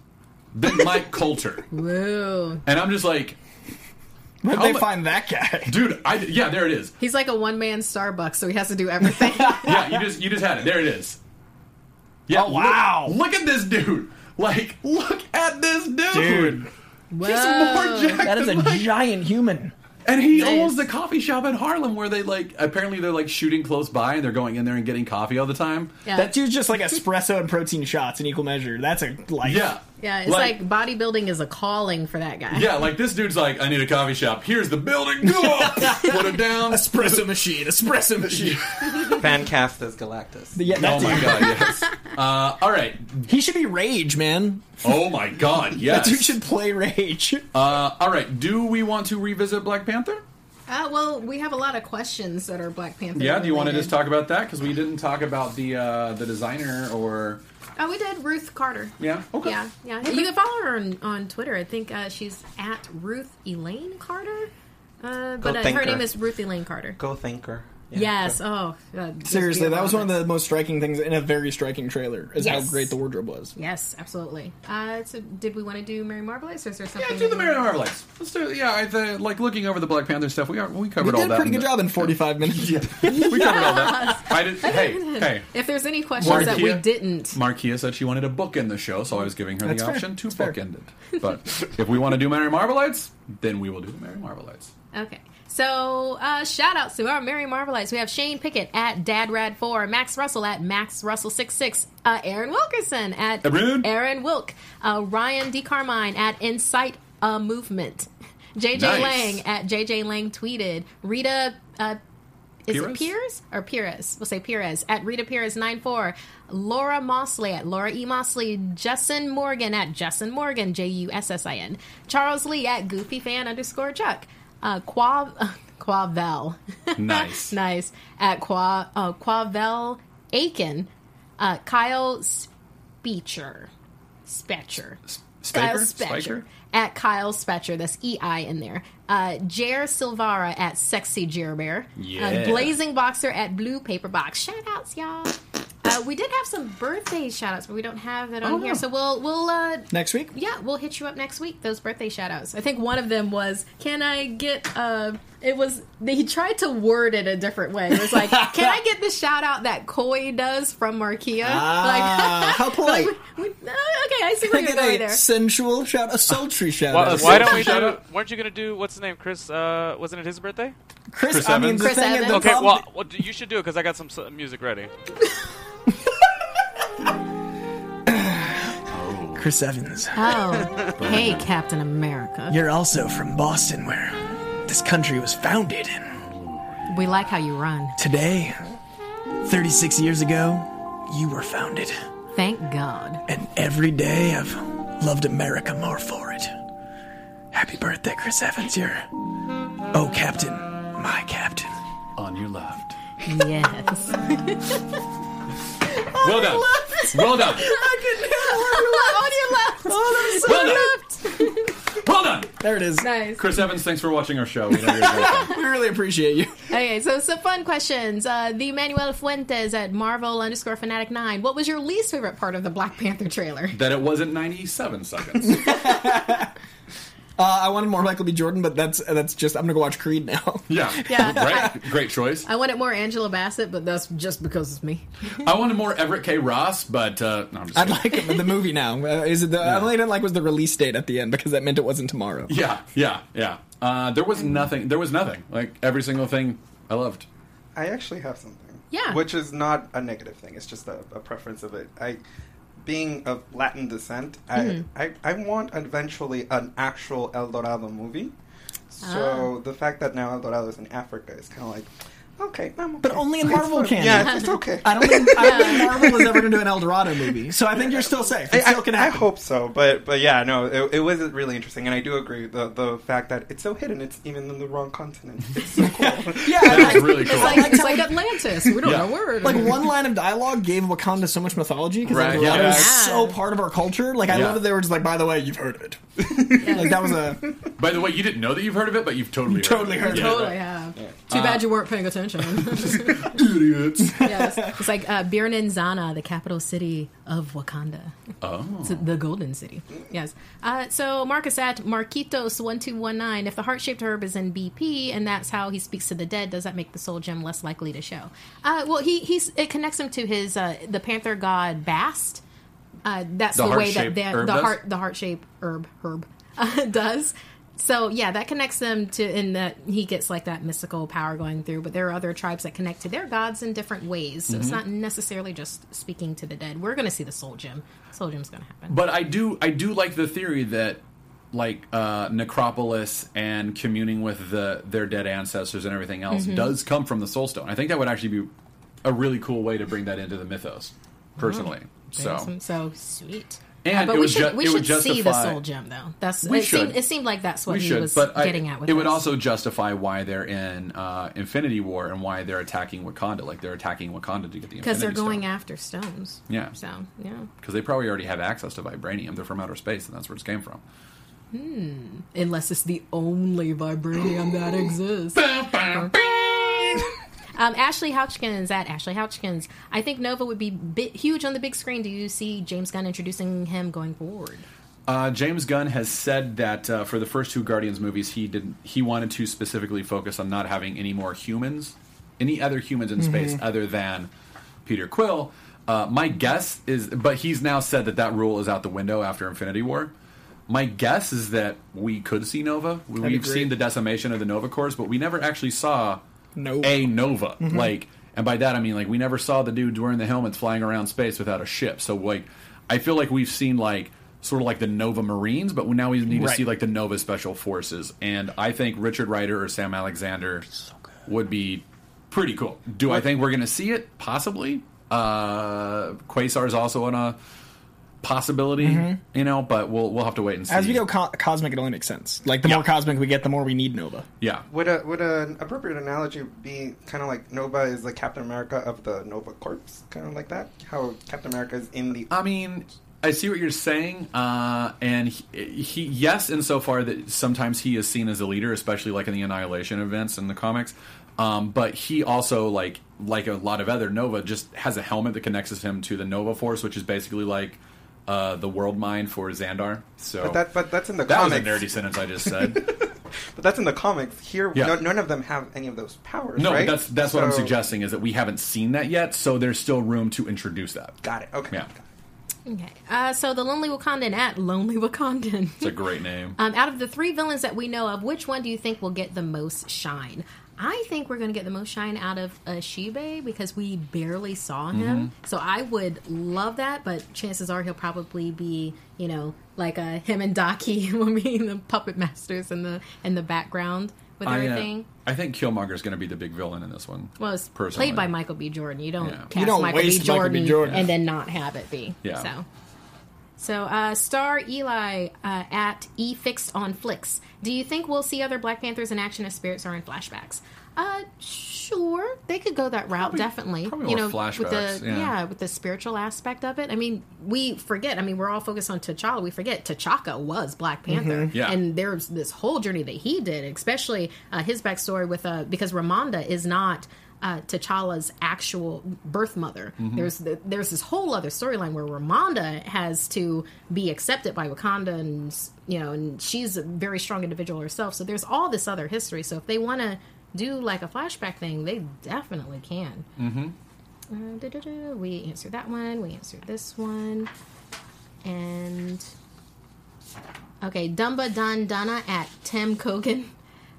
B: than [laughs] Mike Colter,
D: Woo.
B: and I'm just like,
E: Where'd
B: How
E: they find that guy? [laughs]
B: dude, I yeah, there it is.
D: He's like a one man Starbucks, so he has to do everything. [laughs]
B: Yeah, you just you just had it. There it is. Yeah,
E: Oh, wow.
B: Look, look at this dude. Like, look at this dude.
E: Dude.
B: He's more jacked
E: That is a
B: than Mike
E: giant human.
B: And he
D: Nice.
B: owns the coffee shop in Harlem where they like apparently they're like shooting close by and they're going in there and getting coffee all the time.
D: Yeah.
E: That dude's just like espresso and protein shots in equal measure. That's a life.
B: Yeah.
D: Yeah, it's like, bodybuilding is a calling for that guy.
B: Yeah, like this dude's like, I need a coffee shop. Here's the building. [laughs] Go! Put it down.
E: espresso machine, espresso machine. [laughs]
G: Fan cast as Galactus.
E: yeah,
B: Oh my god, yes. [laughs] Uh, all right.
E: He should be Rage, man.
B: Oh my god,
E: That
B: yes.
E: dude should play Rage.
B: Uh, all right. Do we want to revisit Black Panther?
D: Uh, well, we have a lot of questions that are Black Panther.
B: Yeah. Do you want to just talk about that because we didn't talk about the uh, the designer or
D: Oh, we did Ruth Carter.
B: yeah. Okay.
D: Yeah, yeah. You can follow her on, on Twitter. I think uh, she's at Ruth Elaine Carter. Uh, but uh, her
G: her.
D: name is Ruth Elaine Carter.
G: Go thinker.
D: Yes. Oh, uh, just
E: Seriously, that was one of the most striking things in a very striking trailer. Is
D: Yes.
E: how great the wardrobe was.
D: Yes, absolutely. Uh, so, did we want to do Mary Marvelous, or is there something?
B: Yeah, do the Mary
D: you-
B: Marvelites. Let's do. Yeah, I th- like looking over the Black Panther stuff. We are we
E: We
B: covered
E: did
B: all
E: a
B: that.
E: pretty good
B: the-
E: job in 45 minutes. [laughs]
B: we covered all that. I did. Hey, hey.
D: If there's any questions that we didn't,
B: Markeia said she wanted a book in the show, so I was giving her
E: That's
B: the
E: fair.
B: option to
E: That's fair.
B: bookend it. But if we want to do Mary Marvelites, then we will do Mary Marvelites.
D: Okay. So, uh, shout outs to our Mary Marvelites. We have Shane Pickett at DadRad4, Max Russell at Max Russell66, uh, Aaron Wilkerson at
B: Aaron.
D: Aaron Wilk, uh, Ryan D. Carmine at Insight uh, Movement, [laughs] JJ
B: Nice.
D: Lang at JJ Lang Tweeted, Rita. Uh, is
B: Pires?
D: it Piers or Pires? We'll say Pires at Rita Pires 94. Laura Mosley at Laura E. Mosley. Justin Morgan at Justin Morgan, J U S S I N. Charles Lee at Goofy Fan underscore Chuck. Uh, Quav, [laughs] Quavel.
B: Nice. [laughs]
D: nice. At Qua, uh, Quavel Aiken. Uh, Kyle Speecher. Spetcher. Kyle? Spetcher. At Kyle Spetcher, that's E I in there. Uh, Jer Silvara at Sexy Jer Bear.
B: Yeah.
D: Uh, Blazing Boxer at Blue Paper Box. Shout outs, y'all. Uh, we did have some birthday shout outs, but we don't have it on
B: Oh,
D: here.
B: no.
D: So we'll we'll uh,
E: Next week?
D: yeah, we'll hit you up next week. Those birthday shout outs. I think one of them was, "Can I get?" Uh, it was he tried to word it a different way. It was like, "Can I get the shout out that Coy does from Markeia?"
E: Ah, [laughs] how polite.
D: like, we- we- uh, okay, I see where
E: I
D: you're
E: get
D: going
E: a
D: there.
E: sensual shout, a sultry shout
F: Why,
E: out.
F: why don't we do?
E: out.
F: Weren't you gonna do what's his name? Chris? Uh, wasn't it his birthday?
E: Chris,
B: Chris
E: I mean,
B: Evans?
E: the
D: Chris
E: thing is,
D: Evans?
E: the
F: Okay, well, well, you should do it because I got some s- music ready. [laughs]
E: Chris Evans.
D: Oh, hey, Captain America.
E: You're also from Boston, where this country was founded.
D: We like how you run.
E: today, 36 years ago, you were founded.
D: Thank God.
E: And every day I've loved America more for it. Happy birthday, Chris Evans. You're. Oh, Captain. My Captain.
B: On your left.
D: Yes. [laughs]
B: Well done. Well done.
D: On your left.
B: Well done. Well done.
E: There it is.
D: Nice.
B: Chris Evans, thanks for watching our show. We know you're a great fan. [laughs]
E: We really appreciate you.
D: Okay, so some fun questions. Uh, the Manuel Fuentes at Marvel underscore Fanatic Nine. What was your least favorite part of the Black Panther trailer?
B: that it wasn't 97 seconds. [laughs]
E: Uh, I wanted more Michael B. Jordan, but that's that's just I'm gonna go watch Creed now. [laughs]
B: Yeah.
D: Yeah. [laughs]
B: Great. Great choice.
D: I wanted more Angela Bassett, but that's just because it's me. [laughs]
B: I wanted more Everett K. Ross, but uh, no, I'm just
E: I'd like it, but the movie now. Uh, is it the? I only didn't like was the release date at the end because that meant it wasn't tomorrow.
B: Yeah, yeah, yeah. Uh, there was nothing. There was nothing. Like every single thing, I loved.
G: I actually have something.
D: Yeah.
G: Which is not a negative thing. It's just a, a preference of it. I, being of Latin descent, I, mm-hmm. I I want eventually an actual El Dorado movie. So ah. the fact that now El Dorado is in Africa is kind of like, okay, I'm
E: But only in Marvel
G: fine.
E: canon.
G: Yeah, it's, it's okay.
E: I don't think I don't think Marvel is ever going to do an El Dorado movie, so I think you're still safe. It
G: I,
E: still can
G: I
E: happen.
G: hope so, but but yeah, no, it, it was really interesting, and I do agree the the fact that it's so hidden, it's even in the wrong continent. It's so [laughs] cool.
E: Yeah,
B: That's really cool.
D: It's like, it's like Atlantis. We don't
B: Yeah.
D: know where.
E: like one line of dialogue gave Wakanda so much mythology because
B: Right,
E: El
B: yeah.
E: Dorado is so part of our culture. Like I
B: Yeah.
E: love that they were just like, by the way, you've heard of it. [laughs] like that was a
B: By the way, you didn't know that you've heard of it, but you've totally heard
E: totally
B: of
E: heard
B: it.
E: of it.
D: Totally have. Too uh, bad you weren't paying attention. [laughs]
B: Idiots.
D: yes. It's like uh, the capital city of Wakanda.
B: Oh.
D: It's the Golden City. Yes. Uh, so Marcus at Marquitos1219. If the heart shaped herb is in BP and that's how he speaks to the dead, does that make the soul gem less likely to show? Uh, well, he he's it connects him to his uh, the panther god Bast. Uh, that's
B: The
D: the, way that the, the heart the heart shaped herb herb [laughs] uh, does. So yeah, that connects them to in that he gets like that mystical power going through. But there are other tribes that connect to their gods in different ways. So it's
B: Mm-hmm.
D: not necessarily just speaking to the dead. We're going to see the soul gem. Soul gem's going to happen.
B: But I do, I do like the theory that, like, uh, necropolis and communing with the their dead ancestors and everything else
D: Mm-hmm.
B: does come from the soul stone. I think that would actually be a really cool way to bring that into the mythos, personally. So.
D: So sweet.
B: And
D: Uh, but
B: it
D: we should
B: ju-
D: we
B: it
D: should
B: would
D: see the soul gem though. That's
B: We
D: it
B: should.
D: seemed, it seemed like that's what
B: we
D: he
B: should,
D: was
B: but I-
D: getting at with
B: it would also justify why they're in uh, Infinity War and why they're attacking Wakanda. Like they're attacking Wakanda to get the
D: because they're going
B: Stone.
D: after stones.
B: Yeah.
D: So yeah,
B: because they probably already have access to vibranium. They're from outer space, and that's where it came from.
D: unless it's the only vibranium that [gasps] exists. Um, Ashley Houchkins at Ashley Houchkins. I think Nova would be bit huge on the big screen. Do you see James Gunn introducing him going forward?
B: Uh, James Gunn has said that uh, for the first two Guardians movies, he did he wanted to specifically focus on not having any more humans, any other humans in space other than Peter Quill. Uh, my guess is, but he's now said that that rule is out the window after Infinity War. My guess is that we could see Nova.
E: be
B: We've seen the decimation of the Nova Corps, but we never actually saw
E: Nope.
B: a Nova. Like, and by that I mean like we never saw the dudes wearing the helmets flying around space without a ship. So like, I feel like we've seen like sort of like the Nova Marines, but now we need to see like the Nova Special Forces. And I think Richard Rider or Sam Alexander would be pretty cool. Do I think we're going to see it? Possibly. Uh, Quasar's also on a possibility, you know, but we'll we'll have to wait and see.
E: As we go co- cosmic, it only makes sense. Like the
B: Yeah.
E: more cosmic we get, the more we need Nova.
B: yeah.
G: Would a would an appropriate analogy be kind of like Nova is the Captain America of the Nova Corps, kind of like that? How Captain America is in the
B: I mean, I see what you're saying, uh, and he, he, yes, insofar that sometimes he is seen as a leader, especially like in the Annihilation events in the comics. Um, but he also like like a lot of other Nova just has a helmet that connects him to the Nova Force, which is basically like uh, the world mind for Xandar. So
G: But that, but that's in the
B: that was a nerdy sentence I just said. [laughs]
G: But that's in the comics. Here,
B: Yeah.
G: no, none of them have any of those powers.
B: no,
G: right?
B: that's that's what I'm suggesting is that we haven't seen that yet, so there's still room to introduce that.
G: Got it. Okay.
B: Yeah,
D: Okay. Uh, so the Lonely Wakandan at Lonely Wakandan.
B: it's a great name. [laughs]
D: Um, out of the three villains that we know of, which one do you think will get the most shine? I think we're going to get the most shine out of uh, Shibe because we barely saw him.
B: Mm-hmm.
D: So I would love that, but chances are he'll probably be, you know, like uh, him and Daki [laughs] will be the puppet masters in the in the background with
B: I, uh,
D: everything.
B: I think Killmonger is going to be the big villain in this one.
D: Well, it's
B: personally.
D: played by Michael B. Jordan. You don't
B: Yeah.
D: cast
E: You don't
D: Michael, B.
E: waste Michael
D: Jordan
E: B. Jordan.
D: and then not have it be.
B: Yeah.
D: So, so uh, Star Eli uh, at E Fixed on Flicks. Do you think we'll see other Black Panthers in action as spirits or in flashbacks? Uh, sure. They could go that route. definitely.
B: probably
D: you
B: more
D: know, with the
B: yeah.
D: with the spiritual aspect of it. I mean, we forget. I mean, we're all focused on T'Challa. We forget T'Chaka was Black Panther.
B: Yeah.
D: And there's this whole journey that he did, especially uh, his backstory with uh, because Ramonda is not uh, T'Challa's actual birth mother. There's the, there's this whole other storyline where Ramonda has to be accepted by Wakanda, and you know, and she's a very strong individual herself. So there's all this other history. So if they want to do like a flashback thing, they definitely can. Mm-hmm. Uh, we answered that one. We answered this one, and Okay, Dumba Dun Dunna at Tim Kogan.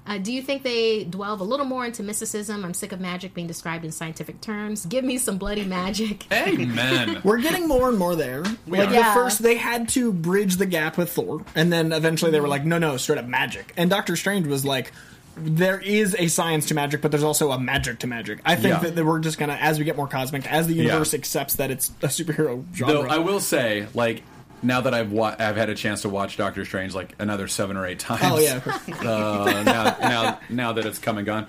D: Uh, do you think they delve a little more into mysticism? I'm sick of magic being described in scientific terms. Give me some bloody magic. [laughs]
B: Amen. [laughs]
E: We're getting more and more there. like
B: are.
E: the
D: Yeah.
E: first, they had to bridge the gap with Thor, and then eventually they were like, no, no, straight up magic. And Doctor Strange was like, there is a science to magic, but there's also a magic to magic. I think
B: Yeah.
E: that we're just gonna, as we get more cosmic, as the universe
B: Yeah.
E: accepts that it's a superhero genre.
B: Though I will say, like now that I've wa- I've had a chance to watch Doctor Strange like another seven or eight times.
E: oh yeah, [laughs]
B: uh, now, now, now that it's come and gone.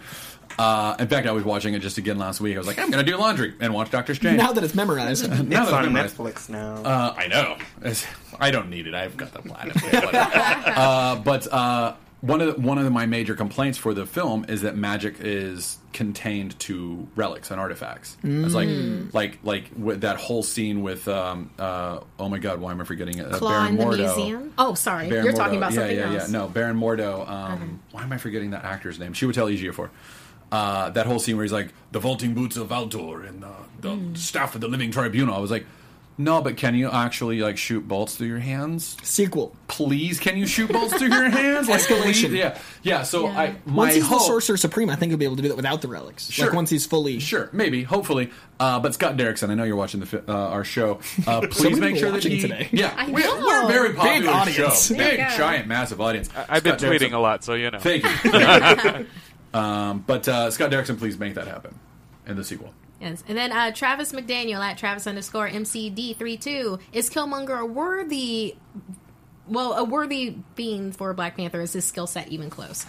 B: Uh, in fact, I was watching it just again last week. I was like, I'm going to do laundry and watch Doctor Strange.
E: now that it's memorized. [laughs]
B: Now
G: It's
B: that
G: on
B: memorized.
G: Netflix now.
B: Uh, I know. It's- I don't need it. I've got the platinum. [laughs] uh, but uh, one of the, one of my major complaints for the film is that magic is contained to relics and artifacts. It's like like like with that whole scene with um, uh, oh my god, why am I forgetting it? Uh,
D: Claw
B: Baron
D: in the
B: Mordo.
D: museum. Oh, sorry,
B: Baron
D: you're
B: Mordo.
D: talking about
B: yeah,
D: something
B: yeah,
D: else.
B: Yeah, no, Baron Mordo. Um, Why am I forgetting that actor's name? Chiwetel Ejiofor. Uh, that whole scene where he's like the vaulting boots of Altor and uh, the
D: Hmm.
B: staff of the living tribunal. I was like, no, but can you actually like shoot bolts through your hands?
E: Sequel.
B: Please, can you shoot bolts through your hands? Like,
E: Escalation.
B: please? Yeah, yeah. So
D: Yeah.
B: I my
E: Once he's
B: hope,
E: the Sorcerer Supreme, I think he'll be able to do that without the relics.
B: Sure.
E: Like once he's fully.
B: Sure, maybe, hopefully. Uh, but Scott Derrickson, I know you're watching the uh, our show. Uh, [laughs] please
E: many
B: make sure that he.
E: today.
B: Yeah,
D: I
B: we're,
D: know.
B: we're a very popular
E: audience.
B: show. Big, giant, massive audience.
F: I've been tweeting
B: Derrickson-
F: a lot, so you know.
B: Thank you. Thank [laughs] [laughs] you. um, but uh, Scott Derrickson, please make that happen in the sequel.
D: Yes. And then uh, Travis McDaniel at Travis underscore MCD32. Is Killmonger a worthy, well, a worthy being for Black Panther? Is his skill set even close?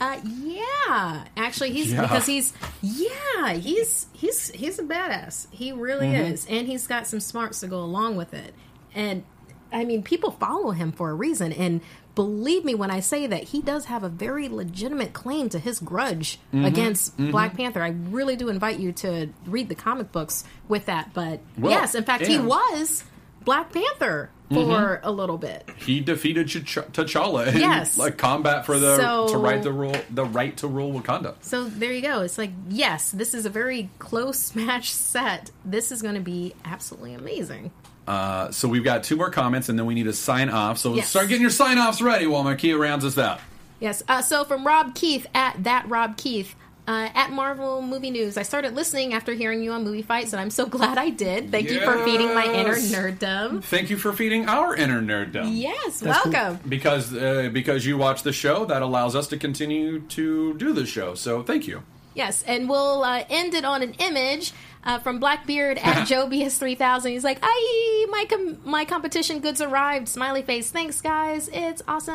D: Uh, yeah, actually, he's
B: Yeah.
D: because he's yeah, he's he's he's a badass. He really
B: Mm-hmm.
D: is, and he's got some smarts to go along with it. And I mean, people follow him for a reason. And believe me when I say that he does have a very legitimate claim to his grudge
B: Mm-hmm.
D: against Black Panther. I really do invite you to read the comic books with that. But
B: Well,
D: yes, in fact, he was Black Panther for
B: Mm-hmm.
D: a little bit.
B: He defeated T'Ch- T'Challa in
D: Yes.
B: like combat for the
D: So-
B: to right the rule the right to rule Wakanda.
D: So there you go. It's like, yes, this is a very close [laughs] match set. This is going to be absolutely amazing.
B: Uh, so we've got two more comments, and then we need to sign off. So
D: Yes.
B: start getting your sign offs ready while Markeia rounds us out.
D: Yes. Uh, so from Rob Keith at that Rob Keith. Uh, at Marvel Movie News, I started listening after hearing you on Movie Fights, and I'm so [laughs] glad I did. Thank you for feeding my inner
B: Yes.
D: nerddom.
B: Thank you for feeding our inner nerddom.
D: Yes,
E: That's cool.
D: welcome.
B: Because uh, because you watch the show, that allows us to continue to do the show. So thank you.
D: Yes, and we'll uh, end it on an image uh, from Blackbeard at [laughs] Jobius3000. He's like, "Aye, my com- my competition goods arrived." Smiley face. Thanks, guys. It's awesome.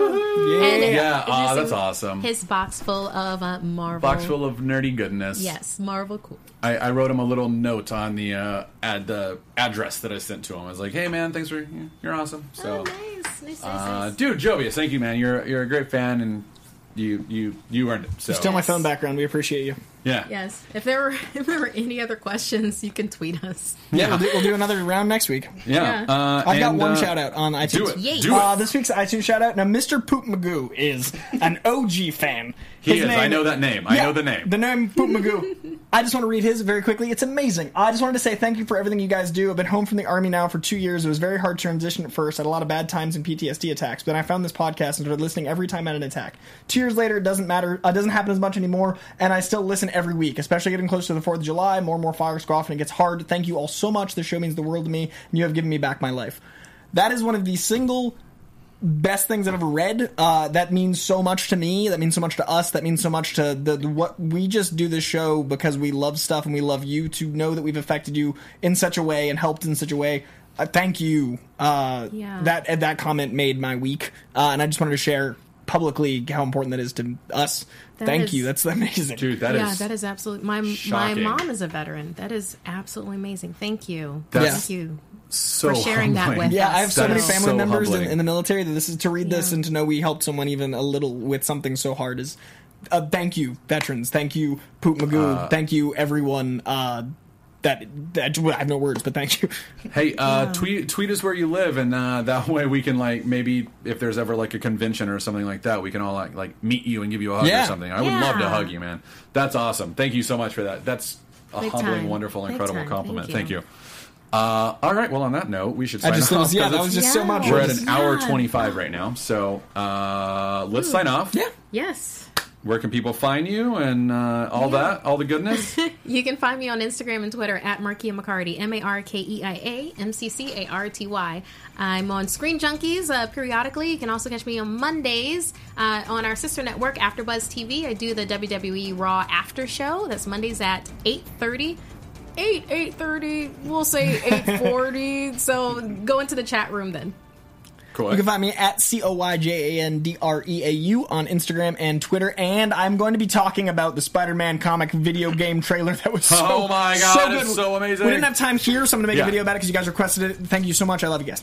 D: And
B: Yeah,
D: it's
B: aw,
D: just
B: that's awesome.
D: His box full of uh, Marvel.
B: Box full of nerdy goodness.
D: Yes, Marvel cool.
B: I, I wrote him a little note on the uh, ad the address that I sent to him. I was like, "Hey, man, thanks for you're awesome." So,
D: oh, nice, nice, nice,
B: uh,
D: nice.
B: dude, Jovius, thank you, man. You're you're a great fan, and you you you earned it. So,
E: Still my phone background. We appreciate you.
B: Yeah,
D: Yes. If there were [laughs] if there were any other questions, you can tweet us.
B: yeah,
E: We'll do, we'll do another round next week.
B: yeah.
D: Yeah.
B: Uh,
E: I've got
B: and,
E: one
B: uh,
E: shout out on iTunes.
B: Do it.
D: Yay.
B: Do it.
E: Uh, this week's iTunes shout out. Now, Mr. Poop Magoo is an OG fan.
B: he
E: His
B: is. I know that name. I
E: Yeah,
B: know the name.
E: The name Poop Magoo. I just want to read his very quickly. It's amazing. I just wanted to say thank you for everything you guys do. I've been home from the army now for two years. It was very hard to transition at first. I had a lot of bad times and PTSD attacks. But then I found this podcast and started listening every time I had an attack. Two years later, it doesn't matter. It doesn't happen as much anymore. And I still listen every week, especially getting close to the 4th of July. More and more fireworks go off and it gets hard. Thank you all so much. This show means the world to me. And you have given me back my life. That is one of the single best things I've ever read. Uh, that means so much to me. That means so much to us. That means so much to the, the what we just do this show because we love stuff and we love you. To know that we've affected you in such a way and helped in such a way. Uh, thank you. Uh,
D: Yeah.
E: That that comment made my week, uh, and I just wanted to share publicly how important that is to us.
D: That
E: thank
D: is-
E: you. That's amazing.
B: Dude, that is
D: yeah, that is absolutely my my mom is a veteran. That is absolutely amazing. Thank you.
B: That's-
D: Thank you.
B: so
D: for sharing that
B: humbling.
D: with
E: Yeah,
D: us.
E: I have so
B: That
E: many family
B: so
E: members in, in the military that this is to read this and to know we helped someone even a little with something so hard is. Uh, thank you, veterans. Thank you, Poop Magoo. thank you, everyone. Uh, that, that I have no words, but thank you.
B: Hey, uh, tweet tweet us where you live, and uh, that way we can like maybe if there's ever like a convention or something like that, we can all like like meet you and give you a hug
E: Yeah.
B: or something. I would love to hug you, man. That's awesome. Thank you so much for that. That's a
D: Big
B: humbling,
D: time.
B: wonderful,
D: Big
B: incredible
D: time.
B: compliment.
D: Thank
B: Thank
D: you.
B: you. Uh, all right. Well, on that note, we should
E: I
B: sign
E: just
B: off.
E: was, yeah,
B: 'cause
E: that was
B: it's-
E: just so much.
B: We're at an
D: Yeah.
B: hour twenty-five right now, so uh, let's sign off.
E: Yeah.
D: Yes.
B: Where can people find you and uh, all that, all the goodness? [laughs]
D: You can find me on Instagram and Twitter at Markeia McCarty, M A R K E I A M C C A R T Y. I'm on Screen Junkies uh, periodically. You can also catch me on Mondays uh, on our sister network, AfterBuzz TV. I do the WWE Raw After Show. That's Mondays at 8.30. 8, 8.30, we'll say 8.40. [laughs] so go into the chat room then.
B: Cool.
E: You can find me at C O Y J A N D R E A U on Instagram and Twitter, and I'm going to be talking about the Spider-Man comic video game trailer that was [laughs] so
B: Oh my God,
E: so good.
B: so amazing.
E: We didn't have time here, so I'm going to make
B: Yeah.
E: a video about it because you guys requested it. Thank you so much. I love you guys.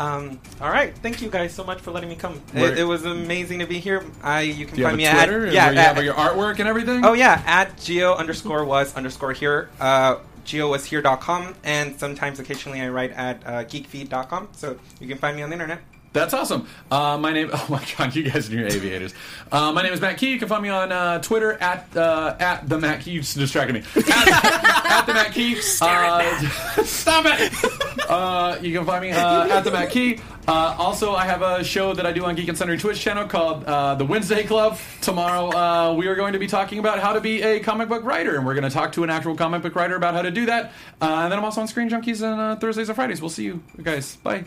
G: Um, all right, thank you guys so much for letting me come. It, it was amazing to be here. I you can
B: Do you have
G: find
B: a
G: me
B: Twitter?
G: at yeah
B: where you
G: at-
B: have your artwork and everything?
G: oh yeah at geo underscore was underscore here. Uh, geowashere.com and sometimes occasionally I write at uh, geekfeed.com. So you can find me on the internet.
B: That's awesome. Uh, my name. [laughs] Oh my god, you guys are your aviators. Uh, my name is Matt Key. You can find me on uh, Twitter at uh, at the Matt Key. You just distracted me. [laughs] At, at the Matt Key. Uh, [laughs] stop it. Uh, you can find me uh, at the Matt Key. Uh, also, I have a show that I do on Geek and Sundry Twitch channel called uh, the Wednesday Club. Tomorrow, uh, we are going to be talking about how to be a comic book writer, and we're going to talk to an actual comic book writer about how to do that. Uh, and then I'm also on Screen Junkies on uh, Thursdays and Fridays. We'll see you guys. Bye.